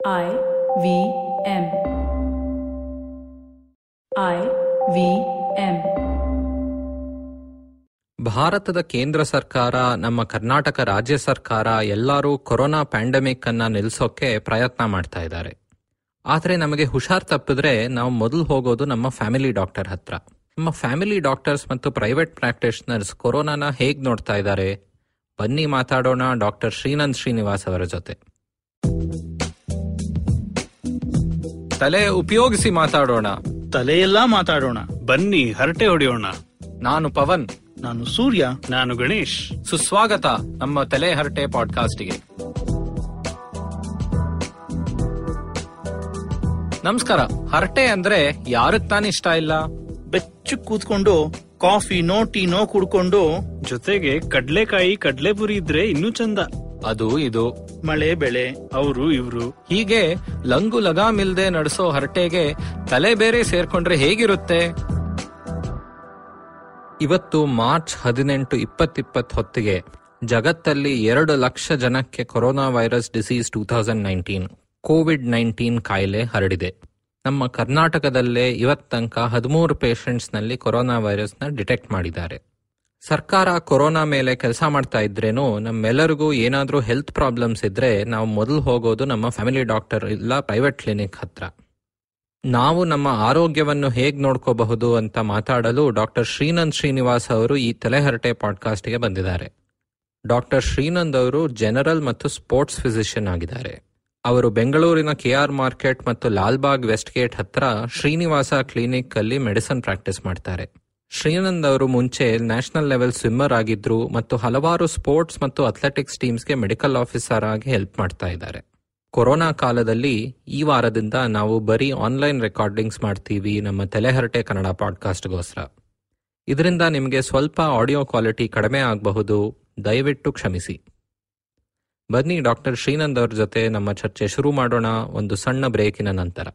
I V M. I V M. ಭಾರತದ ಕೇಂದ್ರ ಸರ್ಕಾರ, ನಮ್ಮ ಕರ್ನಾಟಕ ರಾಜ್ಯ ಸರ್ಕಾರ ಎಲ್ಲರೂ ಕೊರೋನಾ ಪ್ಯಾಂಡಮಿಕ್ ಅನ್ನ ನಿಲ್ಲಿಸೋಕೆ ಪ್ರಯತ್ನ ಮಾಡ್ತಾ ಇದ್ದಾರೆ ಆದರೆ ನಮಗೆ ಹುಷಾರ್ ತಪ್ಪಿದ್ರೆ ನಾವು ಮೊದಲು ಹೋಗೋದು ನಮ್ಮ ಫ್ಯಾಮಿಲಿ ಡಾಕ್ಟರ್ ಹತ್ರ ನಮ್ಮ ಫ್ಯಾಮಿಲಿ ಡಾಕ್ಟರ್ಸ್ ಮತ್ತು ಪ್ರೈವೇಟ್ ಪ್ರಾಕ್ಟೀಷನರ್ಸ್ ಕೊರೋನಾನ ಹೇಗೆ ನೋಡ್ತಾ ಇದ್ದಾರೆ ಬನ್ನಿ ಮಾತಾಡೋಣ ಡಾಕ್ಟರ್ ಶ್ರೀನಂದ್ ಶ್ರೀನಿವಾಸ್ ಅವರ ಜೊತೆ ತಲೆ ಉಪಯೋಗಿಸಿ ಮಾತಾಡೋಣ. ತಲೆಯೆಲ್ಲಾ ಮಾತಾಡೋಣ. ಬನ್ನಿ ಹರಟೆ ಹೊಡೆಯೋಣ. ನಾನು ಪವನ್. ನಾನು ಸೂರ್ಯ. ನಾನು ಗಣೇಶ್. ಸುಸ್ವಾಗತ ನಮ್ಮ ತಲೆ ಹರಟೆ ಪಾಡ್ಕಾಸ್ಟ್ಗೆ. ನಮಸ್ಕಾರ. ಹರಟೆ ಅಂದ್ರೆ ಯಾರಕ್ ತಾನೇ ಇಷ್ಟ ಇಲ್ಲ? ಬೆಚ್ಚು ಕೂತ್ಕೊಂಡು ಕಾಫಿನೋ ಟೀನೋ ಕುಡ್ಕೊಂಡು ಜೊತೆಗೆ ಕಡ್ಲೆಕಾಯಿ ಕಡ್ಲೆಪುರಿ ಇದ್ರೆ ಇನ್ನೂ ಚಂದ. ಅದು ಇದು. ಮಳೆ ಬೆಳೆ ಅವರು ಇವ್ರು. ಹೀಗೆ ಲಂಗು ಲಗಾಮಿಲ್ದೆ ನಡೆಸೋ ಹರಟೆಗೆ ತಲೆ ಬೇರೆ ಸೇರ್ಕೊಂಡ್ರೆ ಹೇಗಿರುತ್ತೆ? ಇವತ್ತು ಮಾರ್ಚ್ ಹದಿನೆಂಟು ಇಪ್ಪತ್ತಿಪ್ಪತ್ತು ಹೊತ್ತಿಗೆ ಜಗತ್ತಲ್ಲಿ ಎರಡು ಲಕ್ಷ ಜನಕ್ಕೆ corona virus disease two thousand nineteen. COVID nineteen ಕಾಯಿಲೆ ಹರಡಿದೆ. ನಮ್ಮ ಕರ್ನಾಟಕದಲ್ಲೇ ಇವತ್ತಂಕ ಹದಿಮೂರು ಪೇಷಂಟ್ಸ್ನಲ್ಲಿ ಕೊರೋನಾ ವೈರಸ್ನ ಡಿಟೆಕ್ಟ್ ಮಾಡಿದ್ದಾರೆ. ಸರ್ಕಾರ ಕೊರೋನಾ ಮೇಲೆ ಕೆಲಸ ಮಾಡ್ತಾ ಇದ್ರೇನು ನಮ್ಮೆಲ್ಲರಿಗೂ ಏನಾದರೂ ಹೆಲ್ತ್ ಪ್ರಾಬ್ಲಮ್ಸ್ ಇದ್ರೆ ನಾವು ಮೊದಲು ಹೋಗೋದು ನಮ್ಮ ಫ್ಯಾಮಿಲಿ ಡಾಕ್ಟರ್ ಇಲ್ಲ ಪ್ರೈವೇಟ್ ಕ್ಲಿನಿಕ್ ಹತ್ರ. ನಾವು ನಮ್ಮ ಆರೋಗ್ಯವನ್ನು ಹೇಗೆ ನೋಡ್ಕೋಬಹುದು ಅಂತ ಮಾತಾಡಲು ಡಾಕ್ಟರ್ ಶ್ರೀನಂದ್ ಶ್ರೀನಿವಾಸ್ ಅವರು ಈ ತಲೆಹರಟೆ ಪಾಡ್ಕಾಸ್ಟ್ಗೆ ಬಂದಿದ್ದಾರೆ. ಡಾಕ್ಟರ್ ಶ್ರೀನಂದ್ ಅವರು ಜನರಲ್ ಮತ್ತು ಸ್ಪೋರ್ಟ್ಸ್ ಫಿಸಿಷಿಯನ್ ಆಗಿದ್ದಾರೆ. ಅವರು ಬೆಂಗಳೂರಿನ ಕೆ ಆರ್ ಮಾರ್ಕೆಟ್ ಮತ್ತು ಲಾಲ್ಬಾಗ್ ವೆಸ್ಟ್ ಗೇಟ್ ಹತ್ರ ಶ್ರೀನಿವಾಸ ಕ್ಲಿನಿಕ್ ಅಲ್ಲಿ ಮೆಡಿಸಿನ್ ಪ್ರಾಕ್ಟೀಸ್ ಮಾಡ್ತಾರೆ. ಶ್ರೀನಂದ್ ಅವರು ಮುಂಚೆ ನ್ಯಾಷನಲ್ ಲೆವೆಲ್ ಸ್ವಿಮ್ಮರ್ ಆಗಿದ್ರು ಮತ್ತು ಹಲವಾರು ಸ್ಪೋರ್ಟ್ಸ್ ಮತ್ತು ಅಥ್ಲೆಟಿಕ್ಸ್ ಟೀಮ್ಸ್ಗೆ ಮೆಡಿಕಲ್ ಆಫೀಸರ್ ಆಗಿ ಹೆಲ್ಪ್ ಮಾಡ್ತಾ ಇದ್ದಾರೆ. ಕೊರೋನಾ ಕಾಲದಲ್ಲಿ ಈ ವಾರದಿಂದ ನಾವು ಬರೀ ಆನ್ಲೈನ್ ರೆಕಾರ್ಡಿಂಗ್ಸ್ ಮಾಡ್ತೀವಿ, ನಮ್ಮ ತಲೆಹರಟೆ ಕನ್ನಡ ಪಾಡ್ಕಾಸ್ಟ್ಗೋಸ್ಕರ. ಇದರಿಂದ ನಿಮಗೆ ಸ್ವಲ್ಪ ಆಡಿಯೋ ಕ್ವಾಲಿಟಿ ಕಡಿಮೆ ಆಗಬಹುದು, ದಯವಿಟ್ಟು ಕ್ಷಮಿಸಿ. ಬನ್ನಿ ಡಾಕ್ಟರ್ ಶ್ರೀನಂದ್ ಅವ್ರ ಜೊತೆ ನಮ್ಮ ಚರ್ಚೆ ಶುರು ಮಾಡೋಣ ಒಂದು ಸಣ್ಣ ಬ್ರೇಕಿನ ನಂತರ.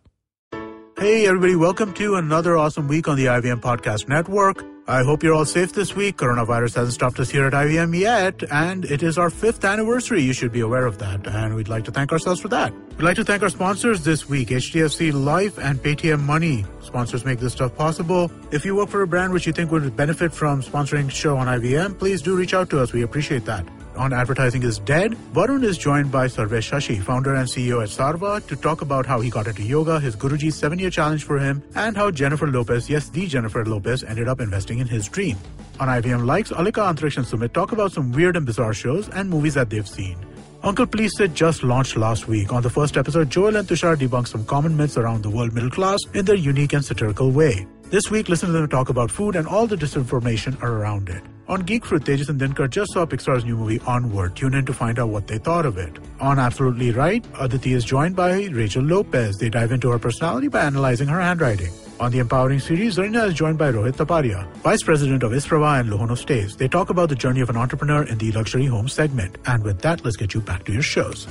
Hey, everybody, welcome to another awesome week on the IVM Podcast Network. I hope you're all safe this week. Coronavirus hasn't stopped us here at IVM yet, and it is our fifth anniversary. You should be aware of that, and we'd like to thank ourselves for that. We'd like to thank our sponsors this week HDFC Life and Paytm Money. Sponsors make this stuff possible. If you work for a brand which you think would benefit from sponsoring show on IVM, please do reach out to us. We appreciate that on Advertising is Dead, Varun is joined by Sarvesh Shashi, founder and CEO at Sarva, to talk about how he got into yoga, his Guruji's seven year challenge for him, and how Jennifer Lopez, yes, the Jennifer Lopez, ended up investing in his dream. On IBM Likes, Alika Antriksh and Sumit talk about some weird and bizarre shows and movies that they've seen. Uncle Please Sit just launched last week. On the first episode, Joel and Tushar debunk some common myths around the world middle class in their unique and satirical way. This week, listen to them talk about food and all the disinformation around it. On Geek Fruit, Tejas and Dinkar just saw Pixar's new movie Onward. Tune in to find out what they thought of it. On Absolutely Right, Aditi is joined by Rachel Lopez. They dive into her personality by analyzing her handwriting. On the Empowering series, Zarina is joined by Rohit Taparia, Vice President of Isprava and Lohono Stays. They talk about the journey of an entrepreneur in the luxury home segment. And with that, let's get you back to your shows.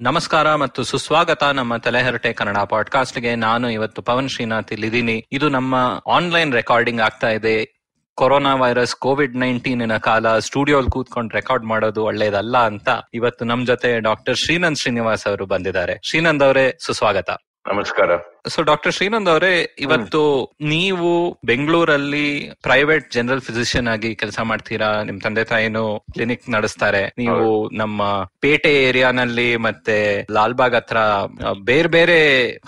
ನಮಸ್ಕಾರ ಮತ್ತು ಸುಸ್ವಾಗತ ನಮ್ಮ ತಲೆಹರಟೆ ಕನ್ನಡ ಪಾಡ್ಕಾಸ್ಟ್ಗೆ. ನಾನು ಇವತ್ತು ಪವನ್ ಶ್ರೀನಾಥ್ ಇಲ್ಲಿದ್ದೀನಿ. ಇದು ನಮ್ಮ online recording ಆಗ್ತಾ ಇದೆ. ಕೊರೋನಾ ವೈರಸ್ ಕೋವಿಡ್ ನೈನ್ಟೀನ್ ಕಾಲ, ಸ್ಟುಡಿಯೋಲ್ ಕೂತ್ಕೊಂಡು ರೆಕಾರ್ಡ್ ಮಾಡೋದು ಒಳ್ಳೇದಲ್ಲ ಅಂತ ಇವತ್ತು ನಮ್ ಜೊತೆ ಡಾಕ್ಟರ್ ಶ್ರೀನಂದ್ ಶ್ರೀನಿವಾಸ್ ಅವರು ಬಂದಿದ್ದಾರೆ. ಶ್ರೀನಂದ್ ಅವರೇ, ಸುಸ್ವಾಗತ. ನಮಸ್ಕಾರ. ಸೊ ಡಾಕ್ಟರ್ ಶ್ರೀನಂದ್ ಅವರೇ ಇವತ್ತು ನೀವು ಬೆಂಗಳೂರಲ್ಲಿ ಪ್ರೈವೇಟ್ ಜನರಲ್ ಫಿಸಿಷಿಯನ್ ಆಗಿ ಕೆಲಸ ಮಾಡ್ತೀರಾ? ನಿಮ್ ತಂದೆ ತಾಯಿನು ಕ್ಲಿನಿಕ್ ನಡೆಸ್ತಾರೆ. ನೀವು ನಮ್ಮ ಪೇಟೆ ಏರಿಯಾನಲ್ಲಿ ಮತ್ತೆ ಲಾಲ್ಬಾಗ್ ಹತ್ರ ಬೇರೆ ಬೇರೆ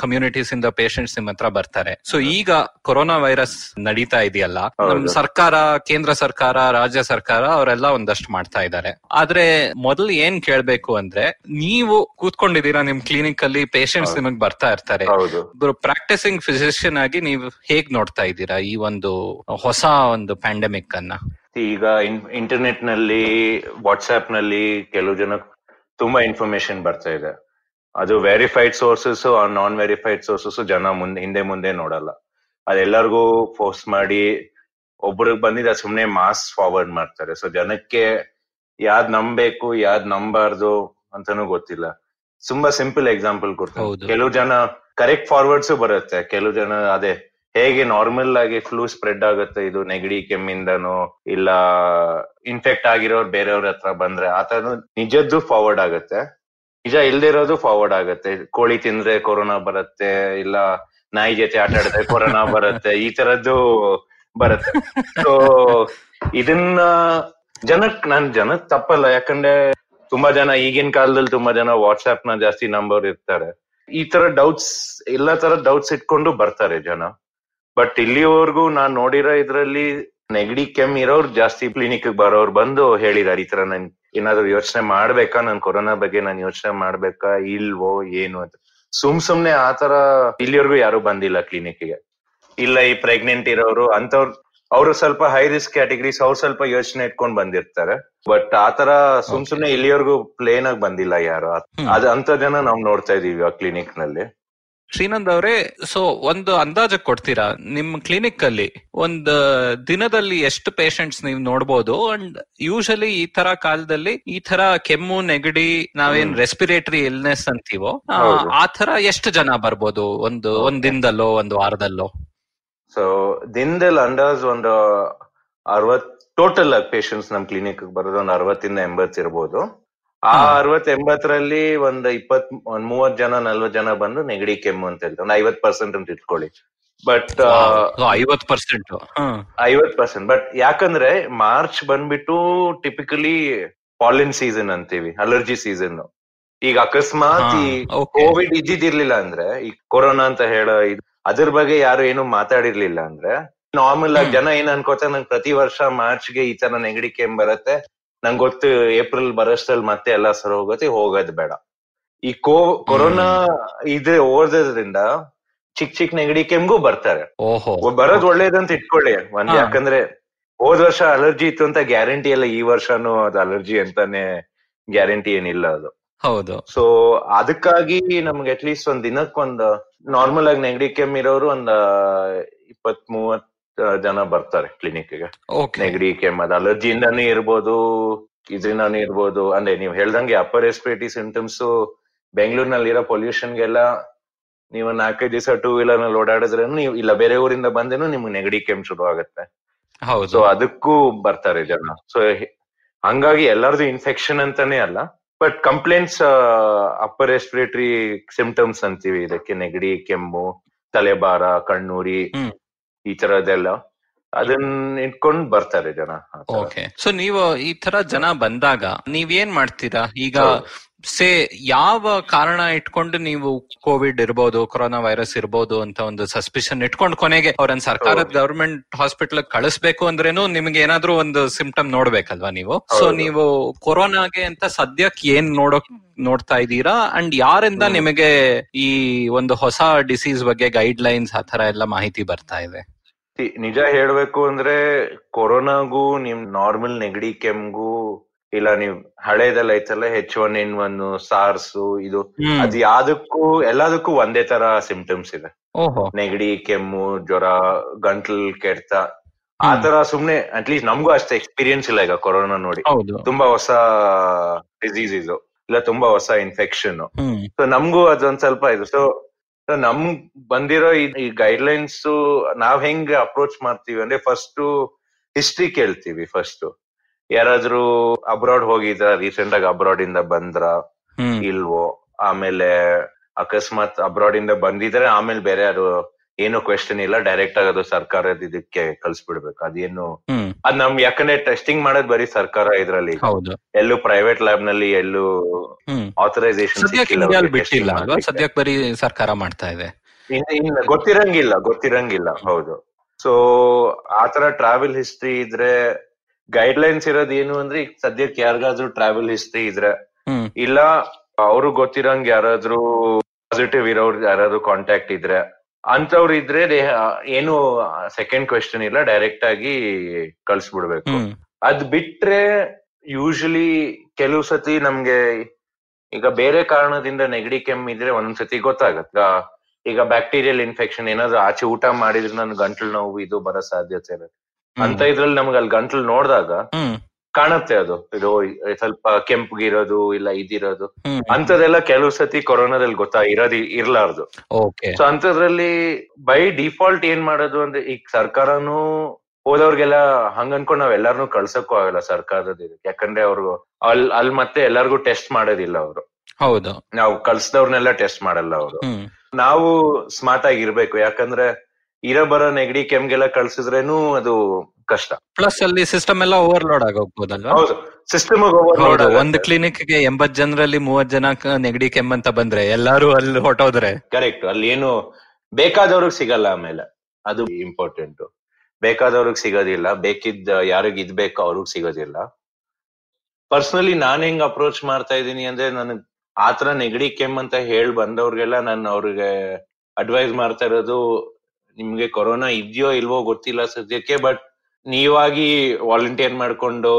ಕಮ್ಯುನಿಟೀಸ್ ಇಂದ ಪೇಷಂಟ್ಸ್ ನಿಮ್ ಹತ್ರ ಬರ್ತಾರೆ. ಸೊ ಈಗ ಕೊರೋನಾ ವೈರಸ್ ನಡೀತಾ ಇದೆಯಲ್ಲ ನಮ್ ಸರ್ಕಾರ ಕೇಂದ್ರ ಸರ್ಕಾರ ರಾಜ್ಯ ಸರ್ಕಾರ ಅವರೆಲ್ಲ ಒಂದಷ್ಟು ಮಾಡ್ತಾ ಇದ್ದಾರೆ. ಆದ್ರೆ ಮೊದಲು ಏನ್ ಕೇಳ್ಬೇಕು ಅಂದ್ರೆ ನೀವು ಕೂತ್ಕೊಂಡಿದ್ದೀರಾ ನಿಮ್ ಕ್ಲಿನಿಕ್ ಅಲ್ಲಿ ಪೇಷಂಟ್ಸ್ ನಿಮಗ್ ಬರ್ತಾ ಇರ್ತಾರೆ. ಒಬ್ರು ಪ್ರಾಕ್ಟಿಸಿಂಗ್ ಫಿಸಿಷಿಯನ್ ಆಗಿ ನೀವು ಹೇಗ್ ನೋಡ್ತಾ ಇದ್ದೀರಾ ಈ ಒಂದು ಹೊಸ ಒಂದು ಪ್ಯಾಂಡಮಿಕ್ ಅನ್ನ? ಈಗ ಇಂಟರ್ನೆಟ್ನಲ್ಲಿ ವಾಟ್ಸ್ಆಪ್ನಲ್ಲಿ ಕೆಲವು ಜನ ತುಂಬಾ ಇನ್ಫಾರ್ಮೇಶನ್ ಬರ್ತಾ ಇದೆ. ಅದು verified sources non verified sources ಜನ ಮುಂದೆ ಹಿಂದೆ ಮುಂದೆ ನೋಡಲ್ಲ. ಅದೆಲ್ಲರಿಗೂ ಫೋರ್ಸ್ ಮಾಡಿ ಒಬ್ರಿಗೆ ಬಂದಿದ್ದ ಸುಮ್ನೆ ಮಾಸ್ ಫಾರ್ವರ್ಡ್ ಮಾಡ್ತಾರೆ. ಸೊ ಜನಕ್ಕೆ ಯಾವ್ದ್ ನಂಬಬೇಕು ಯಾವ್ದ್ ನಂಬಾರ್ದು ಅಂತಾನೂ ಗೊತ್ತಿಲ್ಲ. ತುಂಬಾ ಸಿಂಪಲ್ ಎಕ್ಸಾಂಪಲ್ ಕೊಡ್ತಾರೆ ಕೆಲವು ಜನ ಕರೆಕ್ಟ್ ಫಾರ್ವರ್ಡ್ಸ್ ಬರುತ್ತೆ. ಕೆಲವು ಜನ ಅದೇ ಹೇಗೆ ನಾರ್ಮಲ್ ಆಗಿ ಫ್ಲೂ ಸ್ಪ್ರೆಡ್ ಆಗುತ್ತೆ, ಇದು ನೆಗಡಿ ಕೆಮ್ಮಿಂದನೋ ಇಲ್ಲ ಇನ್ಫೆಕ್ಟ್ ಆಗಿರೋರು ಬೇರೆಯವ್ರ ಹತ್ರ ಬಂದ್ರೆ ಆತರ ನಿಜದ್ದು ಫಾರ್ವರ್ಡ್ ಆಗುತ್ತೆ. ನಿಜ ಇಲ್ದಿರೋದು ಫಾರ್ವರ್ಡ್ ಆಗುತ್ತೆ. ಕೋಳಿ ತಿಂದ್ರೆ ಕೊರೋನಾ ಬರುತ್ತೆ, ಇಲ್ಲ ನಾಯಿ ಜೊತೆ ಆಟ ಆಡಿದ್ರೆ ಕೊರೋನಾ ಬರುತ್ತೆ, ಈ ತರದ್ದು ಬರುತ್ತೆ. ಸೊ ಇದನ್ನ ಜನಕ್, ನನ್ ಜನಕ್ ತಪ್ಪಲ್ಲ. ಯಾಕಂದ್ರೆ ತುಂಬಾ ಜನ ಈಗಿನ ಕಾಲದಲ್ಲಿ ತುಂಬಾ ಜನ ವಾಟ್ಸ್ಆಪ್ನ ಜಾಸ್ತಿ ನಂಬರ್ ಇರ್ತಾರೆ. ಈ ತರ ಡೌಟ್ಸ್ ಎಲ್ಲಾ ತರ ಡೌಟ್ಸ್ ಇಟ್ಕೊಂಡು ಬರ್ತಾರೆ ಜನ. ಬಟ್ ಇಲ್ಲಿವರೆಗೂ ನಾನ್ ನೋಡಿರೋ ಇದ್ರಲ್ಲಿ ನೆಗಡಿ ಕೆಮ್ ಇರೋರು ಜಾಸ್ತಿ ಕ್ಲಿನಿಕ್ ಬರೋರು ಬಂದು ಹೇಳಿದಾರೆ, ಈ ತರ ನನ್ ಏನಾದ್ರು ಯೋಚನೆ ಮಾಡ್ಬೇಕಾ? ನನ್ ಕೊರೋನಾ ಬಗ್ಗೆ ನಾನು ಯೋಚನೆ ಮಾಡ್ಬೇಕಾ? ಇಲ್ವೋ, ಏನು ಅಂತ. ಸುಮ್ ಸುಮ್ನೆ ಆತರ ಇಲ್ಲಿವರೆಗೂ ಯಾರು ಬಂದಿಲ್ಲ ಕ್ಲಿನಿಕ್ಗೆ. ಇಲ್ಲ ಈ ಪ್ರೆಗ್ನೆಂಟ್ ಇರೋರು ಅಂತವ್ರು ಅವರು ಸ್ವಲ್ಪ ಹೈ ರಿಸ್ಕ್ ಕ್ಯಾಟಗರೀಸ್ ಅವ್ರು ಸ್ವಲ್ಪ ಯೋಚನೆ ಇಟ್ಕೊಂಡ್ ಬಂದಿರ್ತಾರೆ. ಬಟ್ ಆತರ ಸುಮ್ ಸುಮ್ನೆ ಇಲ್ಲಿವರೆಗೂ ಪ್ಲೇನ್ ಆಗಿ ಬಂದಿಲ್ಲ ಯಾರು. ಅದ್ ಅಂತ ಜನ ನಾವ್ ನೋಡ್ತಾ ಇದೀವಿ ಆ ಕ್ಲಿನಿಕ್ನಲ್ಲಿ. ಶ್ರೀನಂದ್ ಅವರೇ ಸೊ ಒಂದು ಅಂದಾಜು ಕೊಡ್ತೀರಾ? ನಿಮ್ ಕ್ಲಿನಿಕ್ ಅಲ್ಲಿ ಒಂದು ದಿನದಲ್ಲಿ ಎಷ್ಟು ಪೇಷಂಟ್ಸ್ ನೀವು ನೋಡ್ಬೋದು? ಅಂಡ್ ಯೂಶಲಿ ಈ ತರ ಕಾಲದಲ್ಲಿ ಈ ತರ ಕೆಮ್ಮು ನೆಗಡಿ ನಾವೇನ್ ರೆಸ್ಪಿರೇಟರಿ ಇಲ್ನೆಸ್ ಅಂತೀವೋ ಆ, ಆ ತರ ಎಷ್ಟು ಜನ ಬರ್ಬೋದು ಒಂದು ಒಂದ್ ದಿನದಲ್ಲೋ ಒಂದು ವಾರದಲ್ಲೋ? ಸೊ ದಿನದಲ್ಲಿ ಅಂಡರ್ಸ್ ಒಂದು ಅರವತ್ ಟೋಟಲ್ ಆಗಿ ಪೇಷಂಟ್ಸ್ ನಮ್ ಕ್ಲಿನಿಕ್ ಬರೋದು ಒಂದು ಅರವತ್ತಿಂದ ಎಂಬತ್ ಇರ್ಬೋದು. ಆ. ಅರವತ್ ಎಂಬತ್ತರಲ್ಲಿ ಒಂದ್ ಇಪ್ಪತ್ ಒಂದ್ ಮೂವತ್ ಜನ ನಲ್ವತ್ ಜನ ಬಂದು ನೆಗಡಿ ಕೆಮ್ಮು ಅಂತ ಹೇಳ್ತಾರೆ. ಒಂದು ಐವತ್ ಪರ್ಸೆಂಟ್ ಅಂತ ಇಟ್ಕೊಳ್ಳಿ. ಬಟ್ ಐವತ್ ಪರ್ಸೆಂಟ್ ಐವತ್ ಪರ್ಸೆಂಟ್ ಬಟ್ ಯಾಕಂದ್ರೆ ಮಾರ್ಚ್ ಬಂದ್ಬಿಟ್ಟು ಟಿಪಿಕಲಿ ಪಾಲಿನ್ ಸೀಸನ್ ಅಂತೀವಿ ಅಲರ್ಜಿ ಸೀಸನ್ ಈಗ ಅಕಸ್ಮಾತ್ ಈ ಕೋವಿಡ್ ಇದ್ದಿದ್ದಿರ್ಲಿಲ್ಲ ಅಂದ್ರೆ ಈ ಕೊರೋನಾ ಅಂತ ಹೇಳೋ ಇದು ಅದ್ರ ಬಗ್ಗೆ ಯಾರು ಏನು ಮಾತಾಡಿರ್ಲಿಲ್ಲ ಅಂದ್ರೆ ನಾರ್ಮಲ್ ಆಗಿ ಜನ ಏನ್ ಅನ್ಕೋತಾರೆ ನಂಗೆ ಪ್ರತಿ ವರ್ಷ ಮಾರ್ಚ್ಗೆ ಈ ತರ ನೆಗಡಿ ಕೆಮ್ಮ ಬರುತ್ತೆ ನಂಗೆ ಗೊತ್ತು ಏಪ್ರಿಲ್ ಬರೋಷ್ಟ್ರಲ್ಲಿ ಮತ್ತೆ ಎಲ್ಲ ಸರ್ ಹೋಗುತ್ತೆ ಹೋಗೋದ್ ಬೇಡ. ಈ ಕೋ ಕೊರೋನಾ ಇದ್ರೆ ಓದೋದ್ರಿಂದ ಚಿಕ್ ಚಿಕ್ ನೆಗಡಿ ಕೆಮ್ಗೂ ಬರ್ತಾರೆ. ಬರೋದ್ ಒಳ್ಳೇದಂತ ಇಟ್ಕೊಳ್ಳಿ ಒಂದ್ ಯಾಕಂದ್ರೆ ಹೋದ್ ವರ್ಷ ಅಲರ್ಜಿ ಇತ್ತು ಅಂತ ಗ್ಯಾರಂಟಿ ಅಲ್ಲ ಈ ವರ್ಷನೂ ಅದು ಅಲರ್ಜಿ ಅಂತಾನೆ ಗ್ಯಾರಂಟಿ ಏನಿಲ್ಲ ಅದು. ಹೌದು. ಸೊ ಅದಕ್ಕಾಗಿ ನಮ್ಗೆ ಅಟ್ಲೀಸ್ಟ್ ಒಂದ್ ದಿನಕ್ ಒಂದ್ ನಾರ್ಮಲ್ ಆಗಿ ನೆಗಡಿ ಕೆಮ್ಮಿರೋರು ಒಂದ್ ಇಪ್ಪತ್ ಮೂವತ್ ಜನ ಬರ್ತಾರೆ ಕ್ಲಿನಿಕ್ಗೆ. ನೆಗಡಿ ಕೆಮ್ಮು ಅದ ಅಲರ್ಜಿಯಿಂದಾನು ಇರ್ಬೋದು ಇದ್ರಿಂದಾನು ಇರ್ಬೋದು. ಅಂದ್ರೆ ನೀವು ಹೇಳ್ದಂಗೆ ಅಪ್ಪರ್ ರೆಸ್ಪಿರೇಟರಿ ಸಿಂಟಮ್ಸ್ ಬೆಂಗಳೂರಿನಲ್ಲಿ ಇರೋ ಪೊಲ್ಯೂಷನ್ಗೆಲ್ಲ ನೀವು ನಾಲ್ಕೈದು ದಿವಸ ಟೂ ವೀಲರ್ನಲ್ಲಿ ಓಡಾಡಿದ್ರೆ ನೀವು ಇಲ್ಲ ಬೇರೆ ಊರಿಂದ ಬಂದೇನು ನಿಮ್ಗೆ ನೆಗಡಿ ಕೆಮ್ಮು ಶುರು ಆಗುತ್ತೆ. ಹೌದು. ಸೊ ಅದಕ್ಕೂ ಬರ್ತಾರೆ ಜನ. ಸೊ ಹಂಗಾಗಿ ಎಲ್ಲರದು ಇನ್ಫೆಕ್ಷನ್ ಅಂತಾನೆ ಅಲ್ಲ. But complaints upper respiratory symptoms ಅಂತೀವಿ ಇದಕ್ಕೆ ನೆಗಡಿ ಕೆಮ್ಮು ತಲೆಭಾರ ಕಣ್ಣೂರಿ. ಈ ತರದೆಲ್ಲ ಅದನ್ನ ಇಟ್ಕೊಂಡ್ ಬರ್ತಾರೆ ಜನ ಓಕೆ ಸೊ ನೀವು ಈ ತರ ಜನ ಬಂದಾಗ ನೀವೇನ್ ಮಾಡ್ತೀರಾ ಈಗ. ಸೇ ಯಾವ ಕಾರಣ ಇಟ್ಕೊಂಡು ನೀವು ಕೋವಿಡ್ ಇರ್ಬೋದು ಕೊರೋನಾ ವೈರಸ್ ಇರ್ಬೋದು ಅಂತ ಒಂದು ಸಸ್ಪಿಷನ್ ಇಟ್ಕೊಂಡು ಕೊನೆಗೆ ಅವ್ರನ್ನ ಸರ್ಕಾರದ. ಗವರ್ಮೆಂಟ್ ಹಾಸ್ಪಿಟಲ್ ಕಳಿಸ್ಬೇಕು ಅಂದ್ರೇನು ನಿಮ್ಗೆ ಏನಾದ್ರೂ ಒಂದು ಸಿಂಪ್ಟಮ್ ನೋಡ್ಬೇಕಲ್ವಾ ನೀವು? ಸೊ ನೀವು ಕೊರೋನಾಗೆ ಅಂತ ಸದ್ಯಕ್ಕೆ ಏನ್ ನೋಡೋಕ್ ನೋಡ್ತಾ ಇದ್ದೀರಾ? ಅಂಡ್ ಯಾರಿಂದ. ನಿಮಗೆ ಈ ಒಂದು ಹೊಸ ಡಿಸೀಸ್ ಬಗ್ಗೆ ಗೈಡ್ ಲೈನ್ಸ್ ಆ ತರ ಎಲ್ಲ ಮಾಹಿತಿ ಬರ್ತಾ ಇದೆ? ನಿಜ ಹೇಳ್ಬೇಕು ಅಂದ್ರೆ ಕೊರೋನಾಗೂ ನಿಮ್ ನಾರ್ಮಲ್ ನೆಗಡಿ ಕೆಮ್ಗೂ ಇಲ್ಲ ನೀವ್ ಹಳೇದೆಲ್ಲ ಐತಲ್ಲ H one N one SARS ಇದು. ಅದು ಯಾವ್ದಕ್ಕೂ ಎಲ್ಲದಕ್ಕೂ ಒಂದೇ ತರ ಸಿಂಪ್ಟಮ್ಸ್ ಇದೆ. ನೆಗಡಿ ಕೆಮ್ಮು ಜ್ವರ ಗಂಟ್ಲ್ ಕೆಡ್ತ. ಆ ತರ ಸುಮ್ನೆ ಅಟ್ಲೀಸ್ಟ್ ನಮ್ಗೂ ಅಷ್ಟೇ ಎಕ್ಸ್ಪೀರಿಯನ್ಸ್ ಇಲ್ಲ ಈಗ ಕೊರೋನಾ ನೋಡಿ. ತುಂಬಾ ಹೊಸ ಡಿಸೀಸ್ ಇದು. ಇಲ್ಲ ತುಂಬಾ ಹೊಸ ಇನ್ಫೆಕ್ಷನ್ ಸೊ ನಮಗೂ ಅದೊಂದ್ ಸ್ವಲ್ಪ ಇದು. ಸೊ ನಮ್ ಬಂದಿರೋ ಈ- ಈ ಗೈಡ್ ಲೈನ್ಸ್ ನಾವ್ ಹೆಂಗ್ ಅಪ್ರೋಚ್ ಮಾಡ್ತೀವಿ ಅಂದ್ರೆ ಫಸ್ಟ್ ಹಿಸ್ಟ್ರಿ ಕೇಳ್ತೀವಿ ಫಸ್ಟ್ ಯಾರಾದ್ರೂ ಅಬ್ರಾಡ್ ಹೋಗಿದ್ರ? ರೀಸೆಂಟ್ ಆಗಿ ಅಬ್ರಾಡ್ ಇಂದ ಬಂದ್ರ? ಇಲ್ವೋ? ಆಮೇಲೆ ಅಕಸ್ಮಾತ್ ಅಬ್ರಾಡ್ ಇಂದ ಬಂದಿದ್ರೆ ಆಮೇಲೆ ಬೇರೆ ಯಾರು ಏನು ಕ್ವೆಶನ್ ಇಲ್ಲ. ಡೈರೆಕ್ಟ್ ಆಗಿ ಅದು ಸರ್ಕಾರದ ಇದಕ್ಕೆ ಕಳ್ಸ್ಬಿಡ್ಬೇಕು. ಅದೇನು ಅದ್ ನಮ್ ಯಾಕಂದ್ರೆ ಟೆಸ್ಟಿಂಗ್ ಮಾಡೋದ್ ಬರೀ ಸರ್ಕಾರ ಇದ್ರಲ್ಲಿ. ಎಲ್ಲೂ ಪ್ರೈವೇಟ್ ಲ್ಯಾಬ್ನಲ್ಲಿ ಎಲ್ಲೂ ಆಥರೈಸೇಷನ್ ಬಿಟ್ಟಿಲ್ಲ. ಸದ್ಯಕ್ಕೆ ಬರೀ ಸರ್ಕಾರ ಮಾಡ್ತಾ ಇದೆ. ಇಲ್ಲ ಗೊತ್ತಿರಂಗಿಲ್ಲ ಗೊತ್ತಿರಂಗಿಲ್ಲ. ಹೌದು. ಸೊ ಆತರ ಟ್ರಾವೆಲ್ ಹಿಸ್ಟ್ರಿ ಇದ್ರೆ ಗೈಡ್ ಲೈನ್ಸ್ ಇರೋದ್ ಏನು ಅಂದ್ರೆ ಈಗ ಸದ್ಯಕ್ಕೆ ಯಾರಿಗಾದ್ರೂ ಟ್ರಾವೆಲ್ ಹಿಸ್ಟ್ರಿ ಇದ್ರೆ ಇಲ್ಲ ಅವ್ರು ಗೊತ್ತಿರಂಗ್ ಯಾರಾದ್ರೂ ಪಾಸಿಟಿವ್ ಇರೋರ್ ಯಾರಾದ್ರೂ ಕಾಂಟ್ಯಾಕ್ಟ್ ಇದ್ರೆ ಅಂತವ್ರು ಇದ್ರೆ ಏನು ಸೆಕೆಂಡ್ ಕ್ವೆಶನ್ ಇಲ್ಲ ಡೈರೆಕ್ಟ್ ಆಗಿ ಕಳ್ಸ್ಬಿಡ್ಬೇಕು. ಅದ್ ಬಿಟ್ರೆ ಯೂಶಲಿ ಕೆಲವು ಸತಿ ನಮ್ಗೆ ಈಗ ಬೇರೆ ಕಾರಣದಿಂದ ನೆಗಡಿ ಕೆಮ್ಮಿದ್ರೆ ಒಂದೊಂದ್ಸತಿ ಗೊತ್ತಾಗತ್ತ. ಈಗ ಬ್ಯಾಕ್ಟೀರಿಯಲ್ ಇನ್ಫೆಕ್ಷನ್ ಏನಾದ್ರು ಆಚೆ ಊಟ ಮಾಡಿದ್ರೆ ನನ್ ಗಂಟ್ಲು ನೋವು ಇದು ಬರೋ ಸಾಧ್ಯತೆ ಇರುತ್ತೆ. ಅಂತ ಇದ್ರಲ್ಲಿ ನಮ್ಗೆ ಅಲ್ಲಿ ಗಂಟ್ಲು ನೋಡಿದಾಗ ಕಾಣತ್ತೆ ಅದು. ಇದು ಸ್ವಲ್ಪ ಕೆಂಪಗಿರೋದು ಇಲ್ಲ ಇದಿರೋದು. ಅಂತದೆಲ್ಲ ಕೆಲವು ಸತಿ ಕೊರೋನಾದಲ್ಲಿ ಗೊತ್ತಾ ಇರೋದು ಇರ್ಲಾರ್ದು. ಸೊ ಅಂತದ್ರಲ್ಲಿ ಬೈ ಡಿಫಾಲ್ಟ್ ಏನ್ ಮಾಡೋದು ಅಂದ್ರೆ ಈಗ ಸರ್ಕಾರನು ಹೋದವ್ರಿಗೆಲ್ಲ ಹಂಗ ಅನ್ಕೊಂಡ್ ನಾವ್ ಎಲ್ಲಾರನು ಕಳ್ಸಕ್ಕೂ ಆಗಲ್ಲ ಸರ್ಕಾರದ ಇದಕ್ಕೆ. ಯಾಕಂದ್ರೆ ಅವ್ರು ಅಲ್ ಅಲ್ ಮತ್ತೆ ಎಲ್ಲಾರ್ಗು ಟೆಸ್ಟ್ ಮಾಡೋದಿಲ್ಲ ಅವರು. ಹೌದು. ನಾವು ಕಳ್ಸದವ್ರನ್ನೆಲ್ಲ ಟೆಸ್ಟ್ ಮಾಡಲ್ಲ ಅವರು. ನಾವು ಸ್ಮಾರ್ಟ್ ಆಗಿರ್ಬೇಕು. ಯಾಕಂದ್ರೆ ಇರೋ ಬರೋ ನೆಗಡಿ ಕೆಮ್ಗೆಲ್ಲ ಕಳ್ಸಿದ್ರೇನು ಅದು ಕಷ್ಟ. ಪ್ಲಸ್ ಅಲ್ಲಿ ಸಿಸ್ಟಮ್ ಎಲ್ಲ ಓವರ್ಲೋಡ್ ಆಗೋಗ್ಬೋದಲ್ವಾ? ಹೌದು. ಸಿಸ್ಟಮ್ ಓವರ್ಲೋಡ್ ಒಂದ್ ಕ್ಲಿನಿಕ್ಗೆ ಎಂಬತ್ ಜನರಲ್ಲಿ ಮೂವತ್ ಜನ ನೆಗಡಿ ಕೆಮ್ಮ ಅಂತ ಬಂದ್ರೆ ಎಲ್ಲಾರು ಅಲ್ಲಿ ಹೊಟ್ಟೋದ್ರೆ ಕರೆಕ್ಟ್ ಅಲ್ಲಿ ಏನು ಬೇಕಾದವ್ರಿಗೆ ಸಿಗಲ್ಲ ಆಮೇಲೆ. ಅದು ಇಂಪಾರ್ಟೆಂಟ್ ಬೇಕಾದವ್ರಿಗೆ ಸಿಗೋದಿಲ್ಲ. ಬೇಕಿದ್ದ ಯಾರಿಗ್ ಇದ್ ಬೇಕೋ ಅವ್ರಿಗೆ ಸಿಗೋದಿಲ್ಲ. ಪರ್ಸನಲಿ ನಾನ್ ಹೆಂಗ್ ಅಪ್ರೋಚ್ ಮಾಡ್ತಾ ಇದೀನಿ ಅಂದ್ರೆ ನನಗ್ ಆತರ ನೆಗಡಿ ಕೆಮ್ಮ ಅಂತ ಹೇಳಿ ಬಂದವ್ರಿಗೆಲ್ಲ ನಾನು ಅವ್ರಿಗೆ ಅಡ್ವೈಸ್ ಮಾಡ್ತಾ ಇರೋದು ನಿಮ್ಗೆ ಕೊರೋನಾ ಇದೆಯೋ ಇಲ್ವೋ ಗೊತ್ತಿಲ್ಲ ಸದ್ಯಕ್ಕೆ ಬಟ್ ನೀವಾಗಿ ವಾಲಂಟಿಯರ್ ಮಾಡ್ಕೊಂಡು